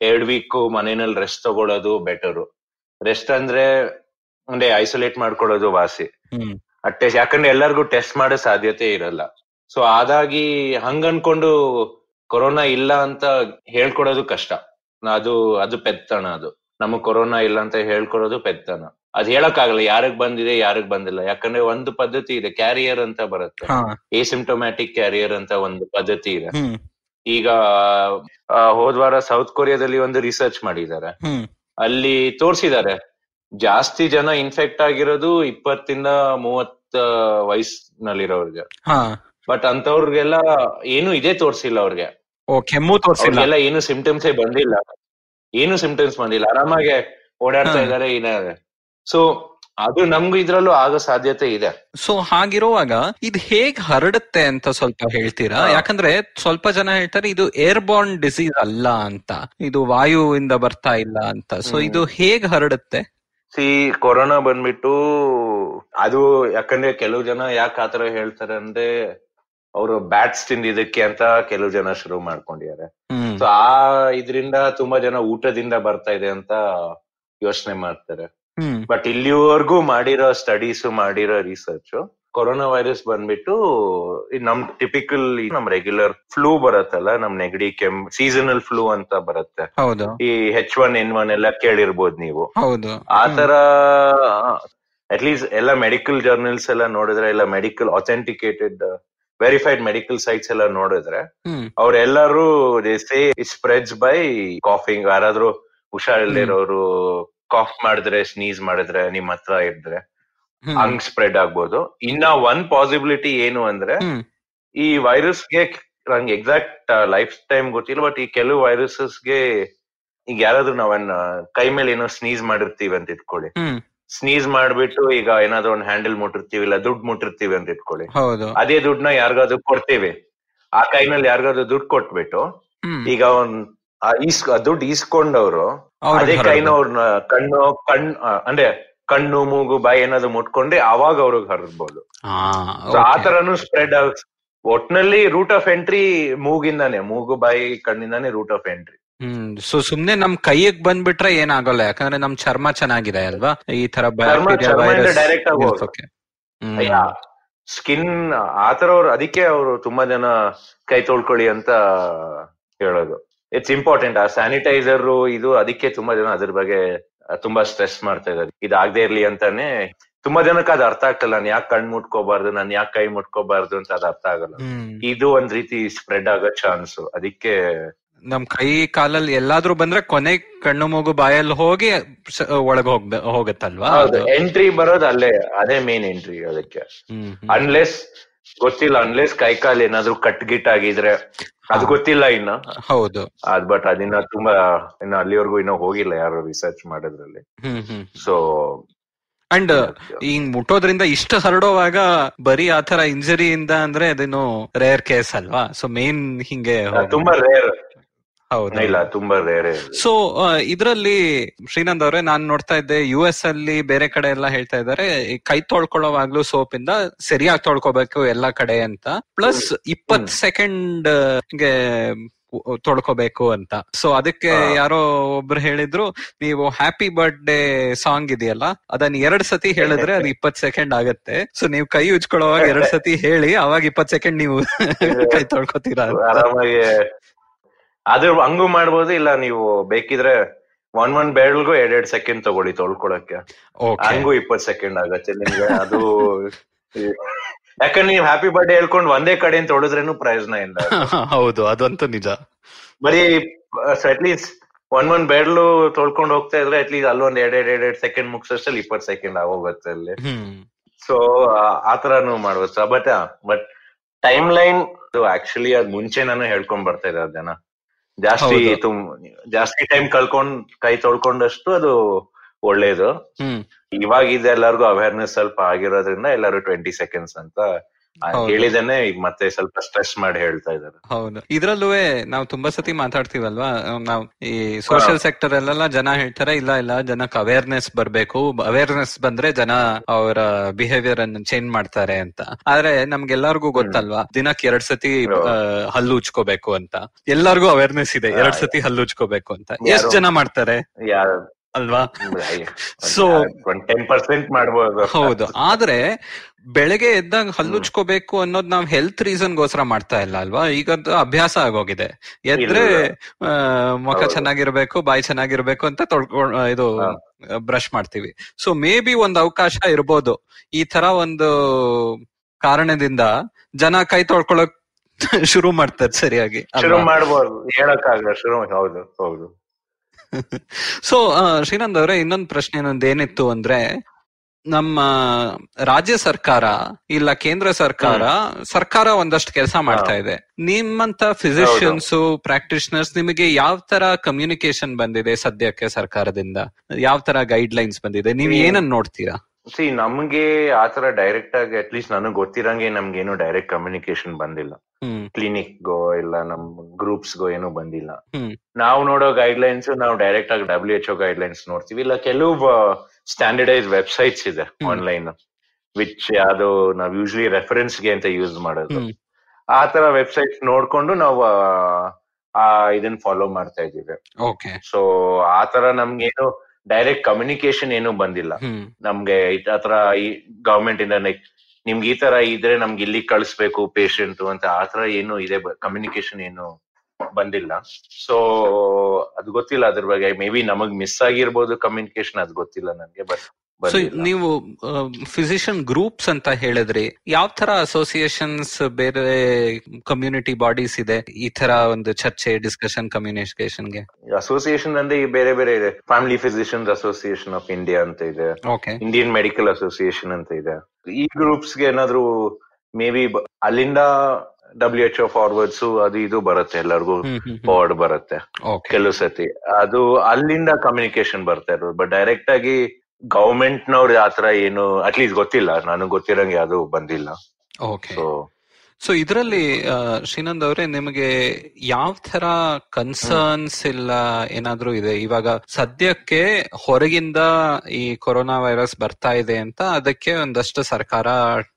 ಎರಡ್ ವೀಕ್ ಮನೆಯಲ್ಲಿ ರೆಸ್ಟ್ ತಗೊಳ್ಳೋದು ಬೆಟರ್ ರೆಸ್ಟ್ ಅಂದ್ರೆ ಅಂದ್ರೆ ಐಸೋಲೇಟ್ ಮಾಡ್ಕೊಳ್ಳೋದು ವಾಸಿ. ಟೆಸ್ಟ್ ಯಾಕಂದ್ರೆ ಎಲ್ಲರಿಗೂ ಟೆಸ್ಟ್ ಮಾಡೋ ಸಾಧ್ಯತೆ ಇರಲ್ಲ. ಸೊ ಅದಾಗಿ ಹಂಗ ಅನ್ಕೊಂಡು ಕೊರೋನಾ ಇಲ್ಲ ಅಂತ ಹೇಳ್ಕೊಡೋದು ಕಷ್ಟ. ಅದು ಅದು ಪೆತ್ತಣ ಅದು. ನಮಗ್ ಕೊರೋನಾ ಇಲ್ಲ ಅಂತ ಹೇಳ್ಕೊಡೋದು ಪೆತ್ತನ ಅದ್ ಹೇಳಕ್ಕಾಗಲ್ಲ ಯಾರಿಗ್ ಬಂದಿದೆ ಯಾರಿಗ್ ಬಂದಿಲ್ಲ. ಯಾಕಂದ್ರೆ ಒಂದು ಪದ್ಧತಿ ಇದೆ ಕ್ಯಾರಿಯರ್ ಅಂತ ಬರುತ್ತೆ. ಹಾ. ಎಸಿಂಟೊಮ್ಯಾಟಿಕ್ ಕ್ಯಾರಿಯರ್ ಅಂತ ಒಂದು ಪದ್ಧತಿ ಇದೆ. ಈಗ ಹೋದ್ವಾರ ಸೌತ್ ಕೊರಿಯಾದಲ್ಲಿ ಒಂದು ರಿಸರ್ಚ್ ಮಾಡಿದ್ದಾರೆ. ಅಲ್ಲಿ ತೋರಿಸಿದ್ದಾರೆ ಜಾಸ್ತಿ ಜನ ಇನ್ಫೆಕ್ಟ್ ಆಗಿರೋದು ಇಪ್ಪತ್ತಿಂದ ಮೂವತ್ತ ವಯಸ್ಸಿನಲ್ಲಿರೋರ್ಗೆ. ಬಟ್ ಅಂತವ್ರಿಗೆಲ್ಲ ಏನು ಇದೇ ತೋರ್ಸಿಲ್ಲ ಅವ್ರಿಗೆ. ಕೆಮ್ಮು ತೋರಿಸಿಲ್ಲ? ಏನು ಸಿಂಪ್ಟಮ್ಸ್ ಬಂದಿಲ್ಲ. ಏನು ಸಿಂಪ್ಟಮ್ಸ್ ಬಂದಿಲ್ಲ. ಆರಾಮಾಗೆ ಓಡಾಡ್ತಾ. ಇದಾರೆ ಇದ್ದಾರೆ ಸೊ ಅದು ನಮ್ಗೂ ಇದ್ರಲ್ಲೂ ಆಗೋ ಸಾಧ್ಯತೆ ಇದೆ. ಸೊ ಹಾಗಿರುವಾಗ ಇದು ಹೇಗ್ ಹರಡುತ್ತೆ ಅಂತ ಸ್ವಲ್ಪ ಹೇಳ್ತೀರಾ? ಯಾಕಂದ್ರೆ ಸ್ವಲ್ಪ ಜನ ಹೇಳ್ತಾರೆ ಇದು ಏರ್ ಬಾರ್ನ್ ಡಿಸೀಸ್ ಅಲ್ಲ ಅಂತ. ಇದು ವಾಯುವಿಂದ ಬರ್ತಾ ಇಲ್ಲ ಅಂತ. ಸೊ ಇದು ಹೇಗ್ ಹರಡುತ್ತೆ? ಸಿ ಕೊರೋನಾ ಬಂದ್ಬಿಟ್ಟು ಅದು ಯಾಕಂದ್ರೆ ಕೆಲವು ಜನ ಯಾಕೆ ಆತರ ಹೇಳ್ತಾರೆ ಅಂದ್ರೆ ಅವರು ಬ್ಯಾಟ್ಸ್ ತಿಂದಿದ್ದಕ್ಕೆ ಅಂತ ಕೆಲವು ಜನ ಶುರು ಮಾಡ್ಕೊಂಡಿದ್ದಾರೆ. ಸೊ ಆ ಇದರಿಂದ ತುಂಬಾ ಜನ ಊಟದಿಂದ ಬರ್ತಾ ಇದೆ ಅಂತ ಯೋಚನೆ ಮಾಡ್ತಾರೆ. ಬಟ್ ಇಲ್ಲಿವರೆಗೂ ಮಾಡಿರೋ ಸ್ಟಡೀಸ್ ಮಾಡಿರೋ ರಿಸರ್ಚ್ ಕೊರೋನಾ ವೈರಸ್ ಬಂದ್ಬಿಟ್ಟು ನಮ್ ಟಿಪಿಕಲ್ ನಮ್ ರೆಗ್ಯುಲರ್ ಫ್ಲೂ ಬರುತ್ತಲ್ಲ ನಮ್ ನೆಗಡಿ ಕೆಮ್ ಸೀಸನಲ್ ಫ್ಲೂ ಅಂತ ಬರುತ್ತೆ. ಹೌದು. ಈ ಹೆಚ್ ಒನ್ ಎನ್ ಒನ್ ಎಲ್ಲ ಕೇಳಿರ್ಬೋದು ನೀವು. ಹೌದು. ಆ ತರ ಅಟ್ಲೀಸ್ಟ್ ಎಲ್ಲ ಮೆಡಿಕಲ್ ಜರ್ನಲ್ಸ್ ಎಲ್ಲ ನೋಡಿದ್ರೆ ಎಲ್ಲ medical authenticated verified medical sites ಎಲ್ಲ ನೋಡಿದ್ರೆ ಅವರೆಲ್ಲರೂ ಸ್ಪ್ರೆಡ್ಸ್ ಬೈ ಕಾಫಿಂಗ್ ಯಾರಾದ್ರೂ ಹುಷಾರಿಲ್ದಿರೋರು ಕಾಫ್ ಮಾಡಿದ್ರೆ ಸ್ನೀಸ್ ಮಾಡಿದ್ರೆ ನಿಮ್ ಹತ್ರ ಇದ್ರೆ. ಹಂಗ್ ಸ್ಪ್ರೆಡ್ ಆಗ್ಬೋದು. ಇನ್ನ ಒನ್ ಪಾಸಿಬಿಲಿಟಿ ಏನು ಅಂದ್ರೆ ಈ ವೈರಸ್ಗೆ ನಂಗೆ ಎಕ್ಸಾಕ್ಟ್ ಲೈಫ್ ಟೈಮ್ ಗೊತ್ತಿಲ್ಲ ಬಟ್ ಈ ಕೆಲವು ವೈರಸಸ್ಗೆ ಈಗ ಯಾರಾದ್ರೂ ನಾವನ್ನ ಕೈ ಮೇಲೆ ಏನೋ ಸ್ನೀಸ್ ಮಾಡಿರ್ತೀವಿ ಅಂತ ಇಟ್ಕೊಳ್ಳಿ. ಸ್ನೀಸ್ ಮಾಡ್ಬಿಟ್ಟು ಈಗ ಏನಾದ್ರೂ ಒಂದ್ ಹ್ಯಾಂಡಲ್ ಮುಟ್ಟಿರ್ತೀವಿ ಇಲ್ಲ ದುಡ್ಡು ಮುಟ್ಟಿರ್ತೀವಿ ಅಂತ ಇಟ್ಕೊಳ್ಳಿ. ಅದೇ ದುಡ್ಡನ್ನ ಯಾರಿಗಾದ್ರು ಕೊಡ್ತೀವಿ. ಆ ಕೈನಲ್ಲಿ ಯಾರಿಗಾದ್ರೂ ದುಡ್ಡು ಕೊಟ್ಬಿಟ್ಟು ಈಗ ಒಂದ್ ದುಡ್ಡು ಈಸ್ಕೊಂಡವ್ರು ಅವ್ರಿಗೆ ಅದೇ ಕೈನ. ಅವ್ರನ್ನ ಕಣ್ಣು ಕಣ್ ಅಂದ್ರೆ ಕಣ್ಣು ಮೂಗು ಬಾಯಿ ಏನಾದ್ರು ಮುಟ್ಕೊಂಡೆ ಅವಾಗ ಅವ್ರಿಗೆ ಹರಡ್ಬೋದು. ಆ, So ತರನು ಸ್ಪ್ರೆಡ್ ಆಗ ಒಟ್ನಲ್ಲಿ ರೂಟ್ ಆಫ್ ಎಂಟ್ರಿ ಮೂಗಿಂದಾನೆ ಮೂಗು ಬಾಯಿ ಕಣ್ಣಿಂದಾನೆ route of entry hmm so ಸುಮ್ನೆ ನಮ್ ಕೈಯಗ್ ಬಂದ್ಬಿಟ್ರೆ ಏನಾಗಲ್ಲ ಯಾಕಂದ್ರೆ ನಮ್ ಚರ್ಮ ಚೆನ್ನಾಗಿದೆ ಅಲ್ವಾ? ಈ ತರ ಡೈರೆಕ್ಟ್ ಆಗಿ. ಸ್ಕಿನ್ ಆತರ ಅವ್ರು ಅದಕ್ಕೆ ಅವರು ತುಂಬಾ ಜನ ಕೈ ತೊಳ್ಕೊಳ್ಳಿ ಅಂತ ಹೇಳೋದು. ಇಟ್ಸ್ ಇಂಪಾರ್ಟೆಂಟ್ ಆ ಸ್ಯಾನಿಟೈಸರ್ ಇದು ಅದಕ್ಕೆ ತುಂಬಾ ಜನ ಅದ್ರ ಬಗ್ಗೆ ತುಂಬಾ ಸ್ಟ್ರೆಸ್ ಮಾಡ್ತಾ ಇದ್ದಾರೆ ಇದಾಗದೇ ಇರ್ಲಿ ಅಂತಾನೆ ತುಂಬಾ ಜನಕ್ಕೆ ಅದು ಅರ್ಥ ಆಗ್ತಲ್ಲ. ನಾನು ಯಾಕೆ ಕಣ್ ಮುಟ್ಕೋಬಾರ್ದು? ನಾನು ಯಾಕೆ ಕೈ ಮುಟ್ಕೋಬಾರ್ದು ಅಂತ ಅದು ಅರ್ಥ ಆಗಲ್ಲ. ಇದು ಒಂದ್ ರೀತಿ ಸ್ಪ್ರೆಡ್ ಆಗೋ ಚಾನ್ಸ್ ಅದಕ್ಕೆ ನಮ್ ಕೈ ಕಾಲಲ್ಲಿ ಎಲ್ಲಾದ್ರೂ ಬಂದ್ರೆ ಕೊನೆ ಕಣ್ಣು ಮೂಗು ಬಾಯಲ್ಲಿ ಹೋಗಿ ಒಳಗ್ ಹೋಗ್ಬೆ ಹೋಗತ್ತಲ್ವಾ ಎಂಟ್ರಿ ಬರೋದು ಅಲ್ಲೇ ಅದೇ ಮೇನ್ ಎಂಟ್ರಿ ಅದಕ್ಕೆ. ಅನ್ಲೆಸ್ ಗೊತ್ತಿಲ್ಲ ಅನ್ಲೆಸ್ ಕೈ ಕಾಲ್ ಏನಾದ್ರು ಕಟ್ ಗಿಟ್ ಆಗಿದ್ರೆ ಅದು ಗೊತ್ತಿಲ್ಲ ಇನ್ನು. ಹೌದು. ಅದ್ ಬಟ್ ಅದಿನ್ನ ತುಂಬಾ ಇನ್ನು ಅಲ್ಲಿವರೆಗೂ ಇನ್ನೂ ಹೋಗಿಲ್ಲ ಯಾರು ರಿಸರ್ಚ್ ಮಾಡೋದ್ರಲ್ಲಿ. ಹ್ಮ್ ಹ್ಮ್. ಸೊ ಅಂಡ್ ಹಿಂಗ್ ಮುಟ್ಟೋದ್ರಿಂದ ಇಷ್ಟ ಹರಡೋವಾಗ ಬರೀ ಆತರ ಇಂಜರಿಯಿಂದ ಅಂದ್ರೆ ಅದೇನು ರೇರ್ ಕೇಸ್ ಅಲ್ವಾ? ಸೊ ಮೇನ್ ಹಿಂಗೆ ಹೋಗಿ- ತುಂಬಾ ರೇರ್ ಹೌದು. ಇಲ್ಲ ತುಂಬಾ ರೇರ್ ಸೊ ಇದರಲ್ಲಿ ಶ್ರೀನಂದ್ ಅವರೇ ನಾನ್ ನೋಡ್ತಾ ಇದ್ದೆ ಯು ಎಸ್ ಅಲ್ಲಿ ಬೇರೆ ಕಡೆ ಎಲ್ಲ ಹೇಳ್ತಾ ಇದ್ದಾರೆ ಕೈ ತೊಳ್ಕೊಳ್ಳೋವಾಗ್ಲೂ ಸೋಪ್ ಇಂದ ಸರಿಯಾಗಿ ತೊಳ್ಕೊಬೇಕು ಎಲ್ಲಾ ಕಡೆ ಅಂತ. ಪ್ಲಸ್ ಇಪ್ಪತ್ ಸೆಕೆಂಡ್ಗೆ ತೊಳ್ಕೊಬೇಕು ಅಂತ. ಸೊ ಅದಕ್ಕೆ. ಯಾರೋ ಒಬ್ರು ಹೇಳಿದ್ರು ನೀವು ಹ್ಯಾಪಿ ಬರ್ತ್ಡೇ ಸಾಂಗ್ ಇದೆಯಲ್ಲ ಅದನ್ನ ಎರಡ್ ಸತಿ ಹೇಳಿದ್ರೆ ಅದು ಇಪ್ಪತ್ ಸೆಕೆಂಡ್ ಆಗತ್ತೆ. ಸೊ ನೀವು ಕೈ ಉಜ್ಕೊಳ್ಳೋವಾಗ ಎರಡ್ ಸತಿ ಹೇಳಿ ಅವಾಗ ಇಪ್ಪತ್ ಸೆಕೆಂಡ್ ನೀವು ಕೈ ತೊಳ್ಕೊತೀರಾ ಅದು ಹಂಗೂ ಮಾಡ್ಬೋದು ಇಲ್ಲ ನೀವು ಬೇಕಿದ್ರೆ ಒನ್ ಒನ್ ಬೆರಳ್ಗೂ ಎರಡ್ ಎರಡ್ ಸೆಕೆಂಡ್ ತಗೊಳ್ಳಿ ತೊಳ್ಕೊಳಕ್ಕೆ. ಹಂಗೂ ಇಪ್ಪತ್ ಸೆಕೆಂಡ್ ಆಗತ್ತೆ ನಿಮ್ಗೆ. ಅದು ಯಾಕಂದ್ರೆ ನೀವು ಹ್ಯಾಪಿ ಬರ್ಡೇ ಹೇಳ್ಕೊಂಡು ಒಂದೇ ಕಡೆ ತೊಳೆದ್ರೇನು ಪ್ರಯೋಜನ ಇಲ್ಲ. ಹೌದು ಅದಂತೂ ನಿಜ. ಬರೀ ಅಟ್ಲೀಸ್ಟ್ ಒನ್ ಒನ್ ಬೆರಳು ತೊಳ್ಕೊಂಡು ಹೋಗ್ತಾ ಇದ್ರೆ ಅಟ್ಲೀಸ್ಟ್ ಅಲ್ಲೊಂದ್ ಎರಡ್ ಎರಡ್ ಎರಡ್ ಎರಡ್ ಸೆಕೆಂಡ್ ಮುಗಿಸೋಷ್ಟಲ್ಲಿ ಇಪ್ಪತ್ ಸೆಕೆಂಡ್ ಆಗೋಗುತ್ತೆ ಅಲ್ಲಿ. ಸೊ ಆತರನು ಮಾಡ್ಬೋದು. But but timeline actually ಅದ್ ಮುಂಚೆ ನಾನು ಹೇಳ್ಕೊಂಡ್ ಬರ್ತಾ ಇದ್ದಾರೆ ಜನ. ಜಾಸ್ತಿ ತುಂಬ ಜಾಸ್ತಿ ಟೈಮ್ ಕಳ್ಕೊಂಡ್ ಕೈ ತೊಳ್ಕೊಂಡಷ್ಟು ಅದು ಒಳ್ಳೇದು ಇವಾಗ ಇದೆಲ್ಲರಿಗೂ ಅವೇರ್ನೆಸ್ ಸ್ವಲ್ಪ ಆಗಿರೋದ್ರಿಂದ ಎಲ್ಲರೂ ಟ್ವೆಂಟಿ ಸೆಕೆಂಡ್ಸ್ ಅಂತ. ಹೇಳಿದನೆ ಈಗ ಮತ್ತೆ ಸ್ವಲ್ಪ ಸ್ಟ್ರೆಸ್ ಮಾಡಿ ಹೇಳ್ತಾ ಇದ್ದಾರೆ. ಹೌದು. ಇದ್ರಲ್ಲೂ ನಾವು ತುಂಬಾ ಸತಿ ಮಾತಾಡ್ತೀವಲ್ವಾ? ನಾವು ಈ ಸೋಷಿಯಲ್ ಸೆಕ್ಟರ್ ಅಲ್ಲೆಲ್ಲ ಜನ ಹೇಳ್ತಾರೆ ಇಲ್ಲ ಇಲ್ಲ ಜನಕ್ಕೆ ಅವೇರ್ನೆಸ್ ಬರ್ಬೇಕು. ಅವೇರ್ನೆಸ್ ಬಂದ್ರೆ ಜನ ಅವರ ಬಿಹೇವಿಯರ್ ಅನ್ನು ಚೇಂಜ್ ಮಾಡ್ತಾರೆ ಅಂತ. ಆದ್ರೆ ನಮ್ಗೆಲ್ಲರಿಗೂ ಗೊತ್ತಲ್ವಾ? ದಿನಕ್ಕೆ ಎರಡ್ ಸತಿ ಹಲ್ಲು ಉಚ್ಕೋಬೇಕು ಅಂತ. ಎಲ್ಲರಿಗೂ ಅವೇರ್ನೆಸ್ ಇದೆ ಎರಡ್ ಸತಿ ಹಲ್ಲು ಉಚ್ಕೋಬೇಕು ಅಂತ. ಎಷ್ಟ್ ಜನ ಮಾಡ್ತಾರೆ? ಅಲ್ವಾ? ಸೊ ಟೆನ್ ಪರ್ಸೆಂಟ್ ಮಾಡ್ಬೋದು. ಹೌದು. ಆದ್ರೆ ಬೆಳಗ್ಗೆ ಎದ್ದಾಗ ಹಲ್ಲುಚ್ಕೋಬೇಕು ಅನ್ನೋದು ನಾವ್ ಹೆಲ್ತ್ ರೀಸನ್ ಗೋಸ್ಕರ ಮಾಡ್ತಾ ಇಲ್ಲ ಅಲ್ವಾ? ಈಗ ಅಭ್ಯಾಸ ಆಗೋಗಿದೆ. ಎದ್ರೆ ಮುಖ ಚೆನ್ನಾಗಿರ್ಬೇಕು ಬಾಯಿ ಚೆನ್ನಾಗಿರ್ಬೇಕು ಅಂತ ತೊಳ್ಕೊಂಡ್ ಇದು ಬ್ರಷ್ ಮಾಡ್ತೀವಿ. ಸೊ ಮೇ ಬಿ ಒಂದ್ ಅವಕಾಶ ಇರ್ಬೋದು. ಈ ತರ ಒಂದು ಕಾರಣದಿಂದ ಜನ ಕೈ ತೊಳ್ಕೊಳಕ್ ಶುರು ಮಾಡ್ತಾರೆ ಸರಿಯಾಗಿ ಶುರು ಮಾಡ್ಬೋದು. ಹೇಳಕ್ಕಾಗಲ್ಲ. ಶುರು ಹೌದು ಹೌದು. ಸೊ ಶ್ರೀನಂದ್ ಅವರೇ ಇನ್ನೊಂದು ಪ್ರಶ್ನೆ ನಂದು ಏನಿತ್ತು ಅಂದ್ರೆ ನಮ್ಮ ರಾಜ್ಯ ಸರ್ಕಾರ ಇಲ್ಲ ಕೇಂದ್ರ ಸರ್ಕಾರ ಸರ್ಕಾರ ಒಂದಷ್ಟು ಕೆಲಸ ಮಾಡ್ತಾ ಇದೆ. ನಿಮ್ಮಂತ ಫಿಸಿಷಿಯನ್ಸ್ ಪ್ರಾಕ್ಟಿಷನರ್ಸ್ ನಿಮಗೆ ಯಾವ ತರ ಕಮ್ಯುನಿಕೇಶನ್ ಬಂದಿದೆ ಸದ್ಯಕ್ಕೆ ಸರ್ಕಾರದಿಂದ? ಯಾವ ತರ ಗೈಡ್ ಲೈನ್ಸ್ ಬಂದಿದೆ? ನೀವು. ಏನನ್ನ ನೋಡ್ತೀರಾ? ಸಿ ನಮ್ಗೆ ಆತರ ಡೈರೆಕ್ಟ್ ಆಗಿ ಅಟ್ಲೀಸ್ಟ್ ನನಗ್ ಗೊತ್ತಿರಂಗೆ ಏನು ಡೈರೆಕ್ಟ್ ಕಮ್ಯುನಿಕೇಶನ್ ಬಂದಿಲ್ಲ. ಕ್ಲಿನಿಕ್ ಗೋ ಇಲ್ಲ ನಮ್ ಗ್ರೂಪ್ಸ್ ಗೋ ಏನು ಬಂದಿಲ್ಲ. ನಾವು ನೋಡೋ ಗೈಡ್ ಲೈನ್ಸ್ ನಾವು ಡೈರೆಕ್ಟ್ ಆಗಿ ಡಬ್ಲ್ಯೂ ಎಚ್ ಗೈಡ್ ಲೈನ್ಸ್ ನೋಡ್ತೀವಿ. ಇಲ್ಲ ಕೆಲವು ಸ್ಟ್ಯಾಂಡರ್ಡೈಸ್ ವೆಬ್ಸೈಟ್ಸ್ ಇದೆ ಆನ್ಲೈನ್ ವಿಚ್ ಅದು ನಾವ್ ಯೂಶಲಿ ರೆಫರೆನ್ಸ್ಗೆ ಅಂತ ಯೂಸ್ ಮಾಡೋದು. ಆತರ ವೆಬ್ಸೈಟ್ ನೋಡ್ಕೊಂಡು ನಾವು ಆ, ಇದನ್ನ ಫಾಲೋ ಮಾಡ್ತಾ ಇದೀವಿ ಓಕೆ ಸೊ ಆತರ ನಮ್ಗೆ ನಮ್ಗೇನು ಡೈರೆಕ್ಟ್ ಕಮ್ಯುನಿಕೇಶನ್ ಏನು ಬಂದಿಲ್ಲ. ನಮ್ಗೆ ಆತರ ಈ ಗವರ್ಮೆಂಟ್ ಇಂದ ನಿಮ್ಗೆ ಈ ತರ ಇದ್ರೆ ನಮ್ಗೆ ಇಲ್ಲಿ ಕಳಿಸ್ಬೇಕು ಪೇಷಂಟ್ ಅಂತ ಆ ತರ ಏನು ಇದೆ ಕಮ್ಯುನಿಕೇಶನ್ ಏನು ಬಂದಿಲ್ಲ. ಸೊ ಅದು ಗೊತ್ತಿಲ್ಲ ಅದ್ರ ಬಗ್ಗೆ. ಮೇ ಬಿ ನಮಗ್ ಮಿಸ್ ಆಗಿರ್ಬೋದು ಕಮ್ಯುನಿಕೇಶನ್ ಅದು ಗೊತ್ತಿಲ್ಲ ನನ್ಗೆ ಬಟ್ ಸೊ ನೀವು ಫಿಸಿಷಿಯನ್ ಗ್ರೂಪ್ಸ್ ಅಂತ ಹೇಳಿದ್ರಿ. ಯಾವ ತರ ಅಸೋಸಿಯೇಷನ್ಸ್ ಬೇರೆ ಕಮ್ಯುನಿಟಿ ಬಾಡೀಸ್ ಇದೆ? ಈ ತರ ಒಂದು ಚರ್ಚೆ ಡಿಸ್ಕಷನ್ ಕಮ್ಯುನಿಕೇಶನ್ಗೆ ಅಸೋಸಿಯೇಷನ್ ಅಂದ್ರೆ ಈ ಬೇರೆ ಬೇರೆ ಇದೆ. Family physicians association of India ಅಂತ ಇದೆ. ಓಕೆ ಇಂಡಿಯನ್ ಮೆಡಿಕಲ್ ಅಸೋಸಿಯೇಷನ್ ಅಂತ ಇದೆ. ಈ ಗ್ರೂಪ್ಸ್ಗೆ ಏನಾದ್ರು ಮೇ ಬಿ ಅಲ್ಲಿಂದ ಡಬ್ಲ್ಯೂ ಎಚ್ ಒ ಫಾರ್ವರ್ಡ್ಸ್ ಅದು ಇದು ಬರುತ್ತೆ ಎಲ್ಲರಿಗೂ. ಫಾರ್ವರ್ಡ್ ಬರುತ್ತೆ. ಕೆಲವು ಸತಿ. ಅದು ಅಲ್ಲಿಂದ ಕಮ್ಯುನಿಕೇಶನ್ ಬರ್ತಾ ಇರೋದು. ಬಟ್ ಡೈರೆಕ್ಟ್ ಆಗಿ ಗವರ್ಮೆಂಟ್ ನವ್ರು ಆತರ ಏನು ಅಟ್ಲೀಸ್ಟ್ ಗೊತ್ತಿಲ್ಲ. ನನಗೆ ಗೊತ್ತಿರಂಗೆ ಅದು ಬಂದಿಲ್ಲ. ಓಕೆ ಸೊ ಸೊ ಇದರಲ್ಲಿ ಶ್ರೀನಂದ್ ಅವರೇ ನಿಮಗೆ ಯಾವ ತರ ಕನ್ಸರ್ನ್ಸ್ ಇಲ್ಲ ಏನಾದ್ರೂ ಇದೆ? ಇವಾಗ ಸದ್ಯಕ್ಕೆ ಹೊರಗಿಂದ ಈ ಕೊರೋನಾ ವೈರಸ್ ಬರ್ತಾ ಇದೆ ಅಂತ ಅದಕ್ಕೆ ಒಂದಷ್ಟು ಸರ್ಕಾರ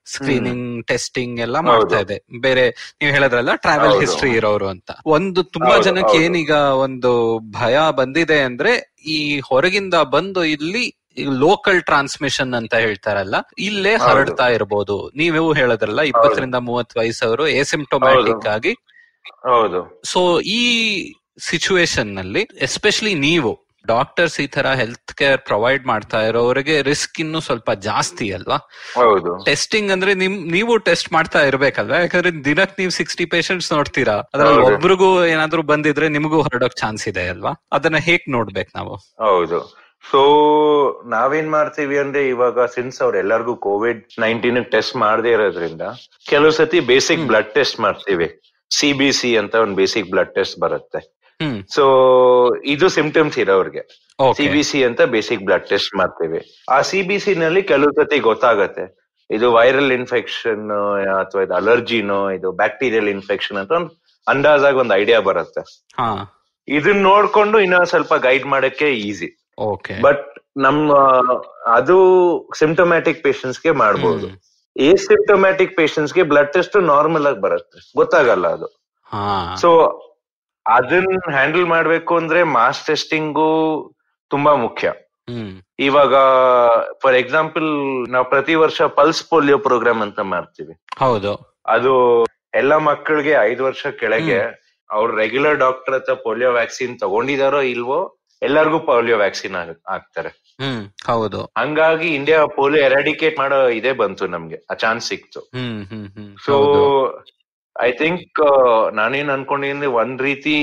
ಸ್ಕ್ರೀನಿಂಗ್ ಟೆಸ್ಟಿಂಗ್ ಎಲ್ಲ ಮಾಡ್ತಾ ಇದೆ. ಬೇರೆ ನೀವು ಹೇಳಿದ್ರಲ್ಲ ಟ್ರಾವೆಲ್. ಹಿಸ್ಟ್ರಿ ಇರೋರು ಅಂತ. ಒಂದು ತುಂಬಾ ಜನಕ್ಕೆ. ಏನೀಗ ಒಂದು ಭಯ ಬಂದಿದೆ ಅಂದ್ರೆ ಈ ಹೊರಗಿಂದ ಬಂದು ಇಲ್ಲಿ ಲೋಕಲ್ ಟ್ರಾನ್ಸ್ಮಿಷನ್ ಅಂತ ಹೇಳ್ತಾರಲ್ಲ ಇಲ್ಲೇ ಹರಡ್ತಾ ಇರಬಹುದು ನೀವು ಹೇಳದ್ರಲ್ಲ ಇಪ್ಪತ್ತರಿಂದ ಮೂವತ್ ವಯಸ್ಸವರು ಎಸಿಂಪ್ಟೊಮ್ಯಾಟಿಕ್. ಆಗಿ ಹೌದು. ಸೊ ಈ ಸಿಚುವೇಶನ್ನಲ್ಲಿ ಎಸ್ಪೆಷಲಿ ನೀವು ಡಾಕ್ಟರ್ಸ್ ಈ ತರ ಹೆಲ್ತ್ ಕೇರ್ ಪ್ರೊವೈಡ್ ಮಾಡ್ತಾ ಇರೋರಿಗೆ ರಿಸ್ಕ್ ಇನ್ನು ಸ್ವಲ್ಪ ಜಾಸ್ತಿ ಅಲ್ವಾ ಹೌದು. ಟೆಸ್ಟಿಂಗ್ ಅಂದ್ರೆ ನಿಮ್ ನೀವು ಟೆಸ್ಟ್ ಮಾಡ್ತಾ ಇರ್ಬೇಕಲ್ವಾ? ಯಾಕಂದ್ರೆ ದಿನಕ್ ನೀವು ಸಿಕ್ಸ್ಟಿ ಪೇಷಂಟ್ಸ್ ನೋಡ್ತೀರಾ. ಅದ್ರಲ್ಲಿ ಒಬ್ರಿಗೂ ಏನಾದ್ರೂ ಬಂದಿದ್ರೆ ನಿಮಗೂ ಹೊರಡೋಕ್ ಚಾನ್ಸ್ ಇದೆ ಅಲ್ವಾ? ಅದನ್ನ ಹೇಗ್ ನೋಡ್ಬೇಕು ನಾವು? ಹೌದು. ಸೊ ನಾವೇನ್ ಮಾಡ್ತೀವಿ ಅಂದ್ರೆ ಇವಾಗ ಸಿನ್ಸ್ ಅವ್ರ ಎಲ್ಲರಿಗೂ ಕೋವಿಡ್ ನೈನ್ಟೀನ್ ಟೆಸ್ಟ್ ಮಾಡದೇ ಇರೋದ್ರಿಂದ ಕೆಲವು ಸತಿ ಬೇಸಿಕ್. ಬ್ಲಡ್ ಟೆಸ್ಟ್ ಮಾಡ್ತೀವಿ. ಸಿ ಬಿ ಸಿ ಅಂತ ಒಂದು ಬೇಸಿಕ್ ಬ್ಲಡ್ ಟೆಸ್ಟ್ ಬರುತ್ತೆ. ಸೊ ಇದು ಸಿಂಪ್ಟಮ್ಸ್ ಇರೋರ್ಗೆ ಸಿ ಬಿ ಸಿ ಅಂತ ಬೇಸಿಕ್ ಬ್ಲಡ್ ಟೆಸ್ಟ್ ಮಾಡ್ತೀವಿ. ಆ ಸಿ ಬಿ ಸಿ ನಲ್ಲಿ ಕೆಲವು ಸತಿ ಗೊತ್ತಾಗತ್ತೆ. ಇದು ವೈರಲ್ ಇನ್ಫೆಕ್ಷನ್ ಅಥವಾ ಇದು ಅಲರ್ಜಿನೋ ಇದು ಬ್ಯಾಕ್ಟೀರಿಯಲ್ ಇನ್ಫೆಕ್ಷನ್ ಅಂತ ಒಂದ್ ಅಂದಾಜಾಗ ಒಂದು ಐಡಿಯಾ ಬರುತ್ತೆ. ಇದನ್ನ ನೋಡ್ಕೊಂಡು ಇನ್ನೊಂದ್ ಸ್ವಲ್ಪ ಗೈಡ್ ಮಾಡಕ್ಕೆ ಈಸಿ ಓಕೆ ಬಟ್ ನಮ್ಮ ಅದು ಸಿಂಪ್ಟಮ್ಯಾಟಿಕ್ ಪೇಷಂಟ್ಸ್ಗೆ ಮಾಡಬಹುದು ಏ ಸಿಂಪ್ಟೊಮ್ಯಾಟಿಕ್ ಪೇಷಂಟ್ಸ್ಗೆ ಬ್ಲಡ್ ಟೆಸ್ಟ್ ನಾರ್ಮಲ್ ಆಗಿ ಬರುತ್ತೆ. ಗೊತ್ತಾಗಲ್ಲ ಅದು. ಸೊ ಅದನ್ನ ಹ್ಯಾಂಡಲ್ ಮಾಡ್ಬೇಕು ಅಂದ್ರೆ ಮಾಸ್ ಟೆಸ್ಟಿಂಗು ತುಂಬಾ ಮುಖ್ಯ. ಇವಾಗ ಫಾರ್ ಎಕ್ಸಾಂಪಲ್ ನಾವು ಪ್ರತಿ ವರ್ಷ ಪಲ್ಸ್ ಪೋಲಿಯೋ ಪ್ರೋಗ್ರಾಮ್ ಅಂತ ಮಾಡ್ತೀವಿ. ಹೌದು. ಅದು ಎಲ್ಲ ಮಕ್ಕಳಿಗೆ ಐದು ವರ್ಷ ಕೆಳಗೆ ಅವ್ರ ರೆಗ್ಯುಲರ್ ಡಾಕ್ಟರ್ ಹತ್ರ ಪೋಲಿಯೋ ವ್ಯಾಕ್ಸಿನ್ ತಗೊಂಡಿದಾರೋ ಇಲ್ವೋ ಎಲ್ಲರಿಗೂ ಪೋಲಿಯೋ ವ್ಯಾಕ್ಸಿನ್ ಆಗ್ತಾರೆ. ಹ್ಮ್ ಹೌದು. ಹಂಗಾಗಿ ಇಂಡಿಯಾ ಪೋಲಿಯೋ ಎರಾಡಿಕೇಟ್ ಮಾಡೋ ಇದೇ ಬಂತು ನಮ್ಗೆ ಆ ಚಾನ್ಸ್ ಸಿಕ್ತು. ಸೊ ಐ ಥಿಂಕ್ ನಾನೇನ್ ಅನ್ಕೊಂಡಿದ್ದೀನಿ ಒಂದ್ ರೀತಿ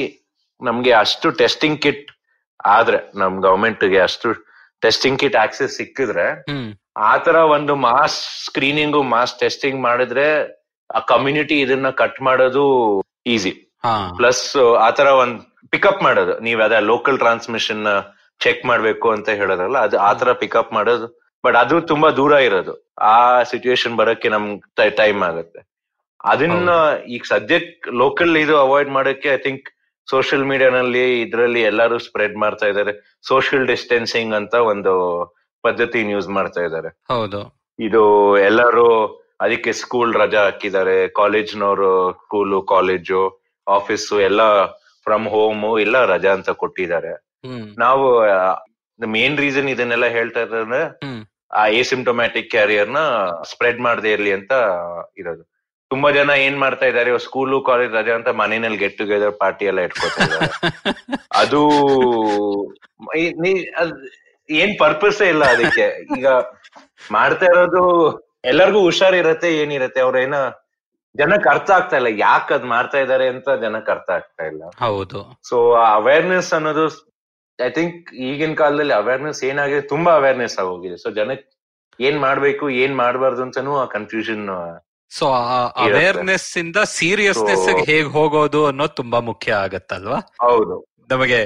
ನಮ್ಗೆ ಅಷ್ಟು ಟೆಸ್ಟಿಂಗ್ ಕಿಟ್ ಆದ್ರೆ ನಮ್ ಗವರ್ಮೆಂಟ್ಗೆ ಅಷ್ಟು ಟೆಸ್ಟಿಂಗ್ ಕಿಟ್ ಆಕ್ಸೆಸ್ ಸಿಕ್ಕಿದ್ರೆ ಆತರ ಒಂದು ಮಾಸ್ ಸ್ಕ್ರೀನಿಂಗ್ ಮಾಸ್ ಟೆಸ್ಟಿಂಗ್ ಮಾಡಿದ್ರೆ ಆ ಕಮ್ಯುನಿಟಿ ಇದನ್ನ ಕಟ್ ಮಾಡೋದು ಈಸಿ ಪ್ಲಸ್ ಆತರ ಒಂದ್ ಪಿಕಪ್ ಮಾಡೋದು. ನೀವ್ ಅದ ಲೋಕಲ್ ಟ್ರಾನ್ಸ್ಮಿಷನ್ ಚೆಕ್ ಮಾಡ್ಬೇಕು ಅಂತ ಹೇಳೋದಲ್ಲ ಅದು ಆತರ ಪಿಕಪ್ ಮಾಡೋದು. ಬಟ್ ಅದು ತುಂಬಾ ದೂರ ಇರೋದು. ಆ ಸಿಚುವೇಶನ್ ಬರೋಕೆ ನಮ್ ಟೈಮ್ ಆಗುತ್ತೆ. ಅದನ್ನ ಈಗ ಸದ್ಯಕ್ ಲೋಕಲ್ ಇದು ಅವಾಯ್ಡ್ ಮಾಡೋಕೆ ಐ ಥಿಂಕ್ ಸೋಷಿಯಲ್ ಮೀಡಿಯಾನಲ್ಲಿ ಇದ್ರಲ್ಲಿ ಎಲ್ಲರೂ ಸ್ಪ್ರೆಡ್ ಮಾಡ್ತಾ ಇದಾರೆ ಸೋಷಿಯಲ್ ಡಿಸ್ಟೆನ್ಸಿಂಗ್ ಅಂತ ಒಂದು ಪದ್ಧತಿ ಯೂಸ್ ಮಾಡ್ತಾ ಇದ್ದಾರೆ. ಹೌದು. ಇದು ಎಲ್ಲರೂ ಅದಕ್ಕೆ ಸ್ಕೂಲ್ ರಜಾ ಹಾಕಿದ್ದಾರೆ. ಕಾಲೇಜ್ನವರು ಸ್ಕೂಲು ಕಾಲೇಜು ಆಫೀಸು ಎಲ್ಲ ಫ್ರಮ್ ಹೋಮ್ ಇಲ್ಲ ರಜಾ ಅಂತ ಕೊಟ್ಟಿದ್ದಾರೆ. ನಾವು ಮೇನ್ ರೀಸನ್ ಇದನ್ನೆಲ್ಲ ಹೇಳ್ತಾ ಇದ್ರೆ. ಆ ಎಸಿಮ್ಟೊಮ್ಯಾಟಿಕ್ ಕ್ಯಾರಿಯರ್ನ ಸ್ಪ್ರೆಡ್ ಮಾಡದೆ ಇರ್ಲಿ ಅಂತ ಇರೋದು. ತುಂಬಾ ಜನ ಏನ್ ಮಾಡ್ತಾ ಇದಾರೆ ಸ್ಕೂಲು ಕಾಲೇಜ್ ರಜಾ ಅಂತ ಮನೆಯಲ್ಲಿ ಗೆಟ್ ಟುಗೆದರ್ ಪಾರ್ಟಿ ಎಲ್ಲ ಇಟ್ಕೋತಾ ಅದ್ ಏನ್ ಪರ್ಪಸ್ ಇಲ್ಲ ಅದಕ್ಕೆ. ಈಗ ಮಾಡ್ತಾ ಇರೋದು ಎಲ್ಲರಿಗೂ ಹುಷಾರಿರತ್ತೆ ಏನಿರತ್ತೆ ಅವ್ರೇನ ಜನಕ್ಕೆ ಅರ್ಥ ಆಗ್ತಾ ಇಲ್ಲ ಯಾಕ ಅದ್ ಮಾಡ್ತಾ ಇದಾರೆ ಅಂತ ಜನಕ್ಕೆ ಅರ್ಥ ಆಗ್ತಾ ಇಲ್ಲ. ಹೌದು. ಸೊ ಅವೇರ್ನೆಸ್ ಅನ್ನೋದು ಐ ಥಿಂಕ್ ಈಗಿನ ಕಾಲದಲ್ಲಿ ಅವೇರ್ನೆಸ್ ಏನಾಗಿದೆ ತುಂಬಾ ಅವೇರ್ನೆಸ್ ಆಗೋಗಿದೆ. ಸೊ ಜನಕ್ಕೆ ಏನ್ ಮಾಡ್ಬೇಕು ಏನ್ ಮಾಡ್ಬಾರ್ದು ಅಂತಾನು ಆ ಕನ್ಫ್ಯೂಷನ್ ಸೊ ಅವೇರ್ನೆಸ್ ಇಂದ ಸೀರಿಯಸ್ನೆಸ್ ಹೇಗ್ ಹೋಗೋದು ಅನ್ನೋದು ತುಂಬಾ ಮುಖ್ಯ ಆಗತ್ತಲ್ವಾ? ಹೌದು. ನಮಗೆ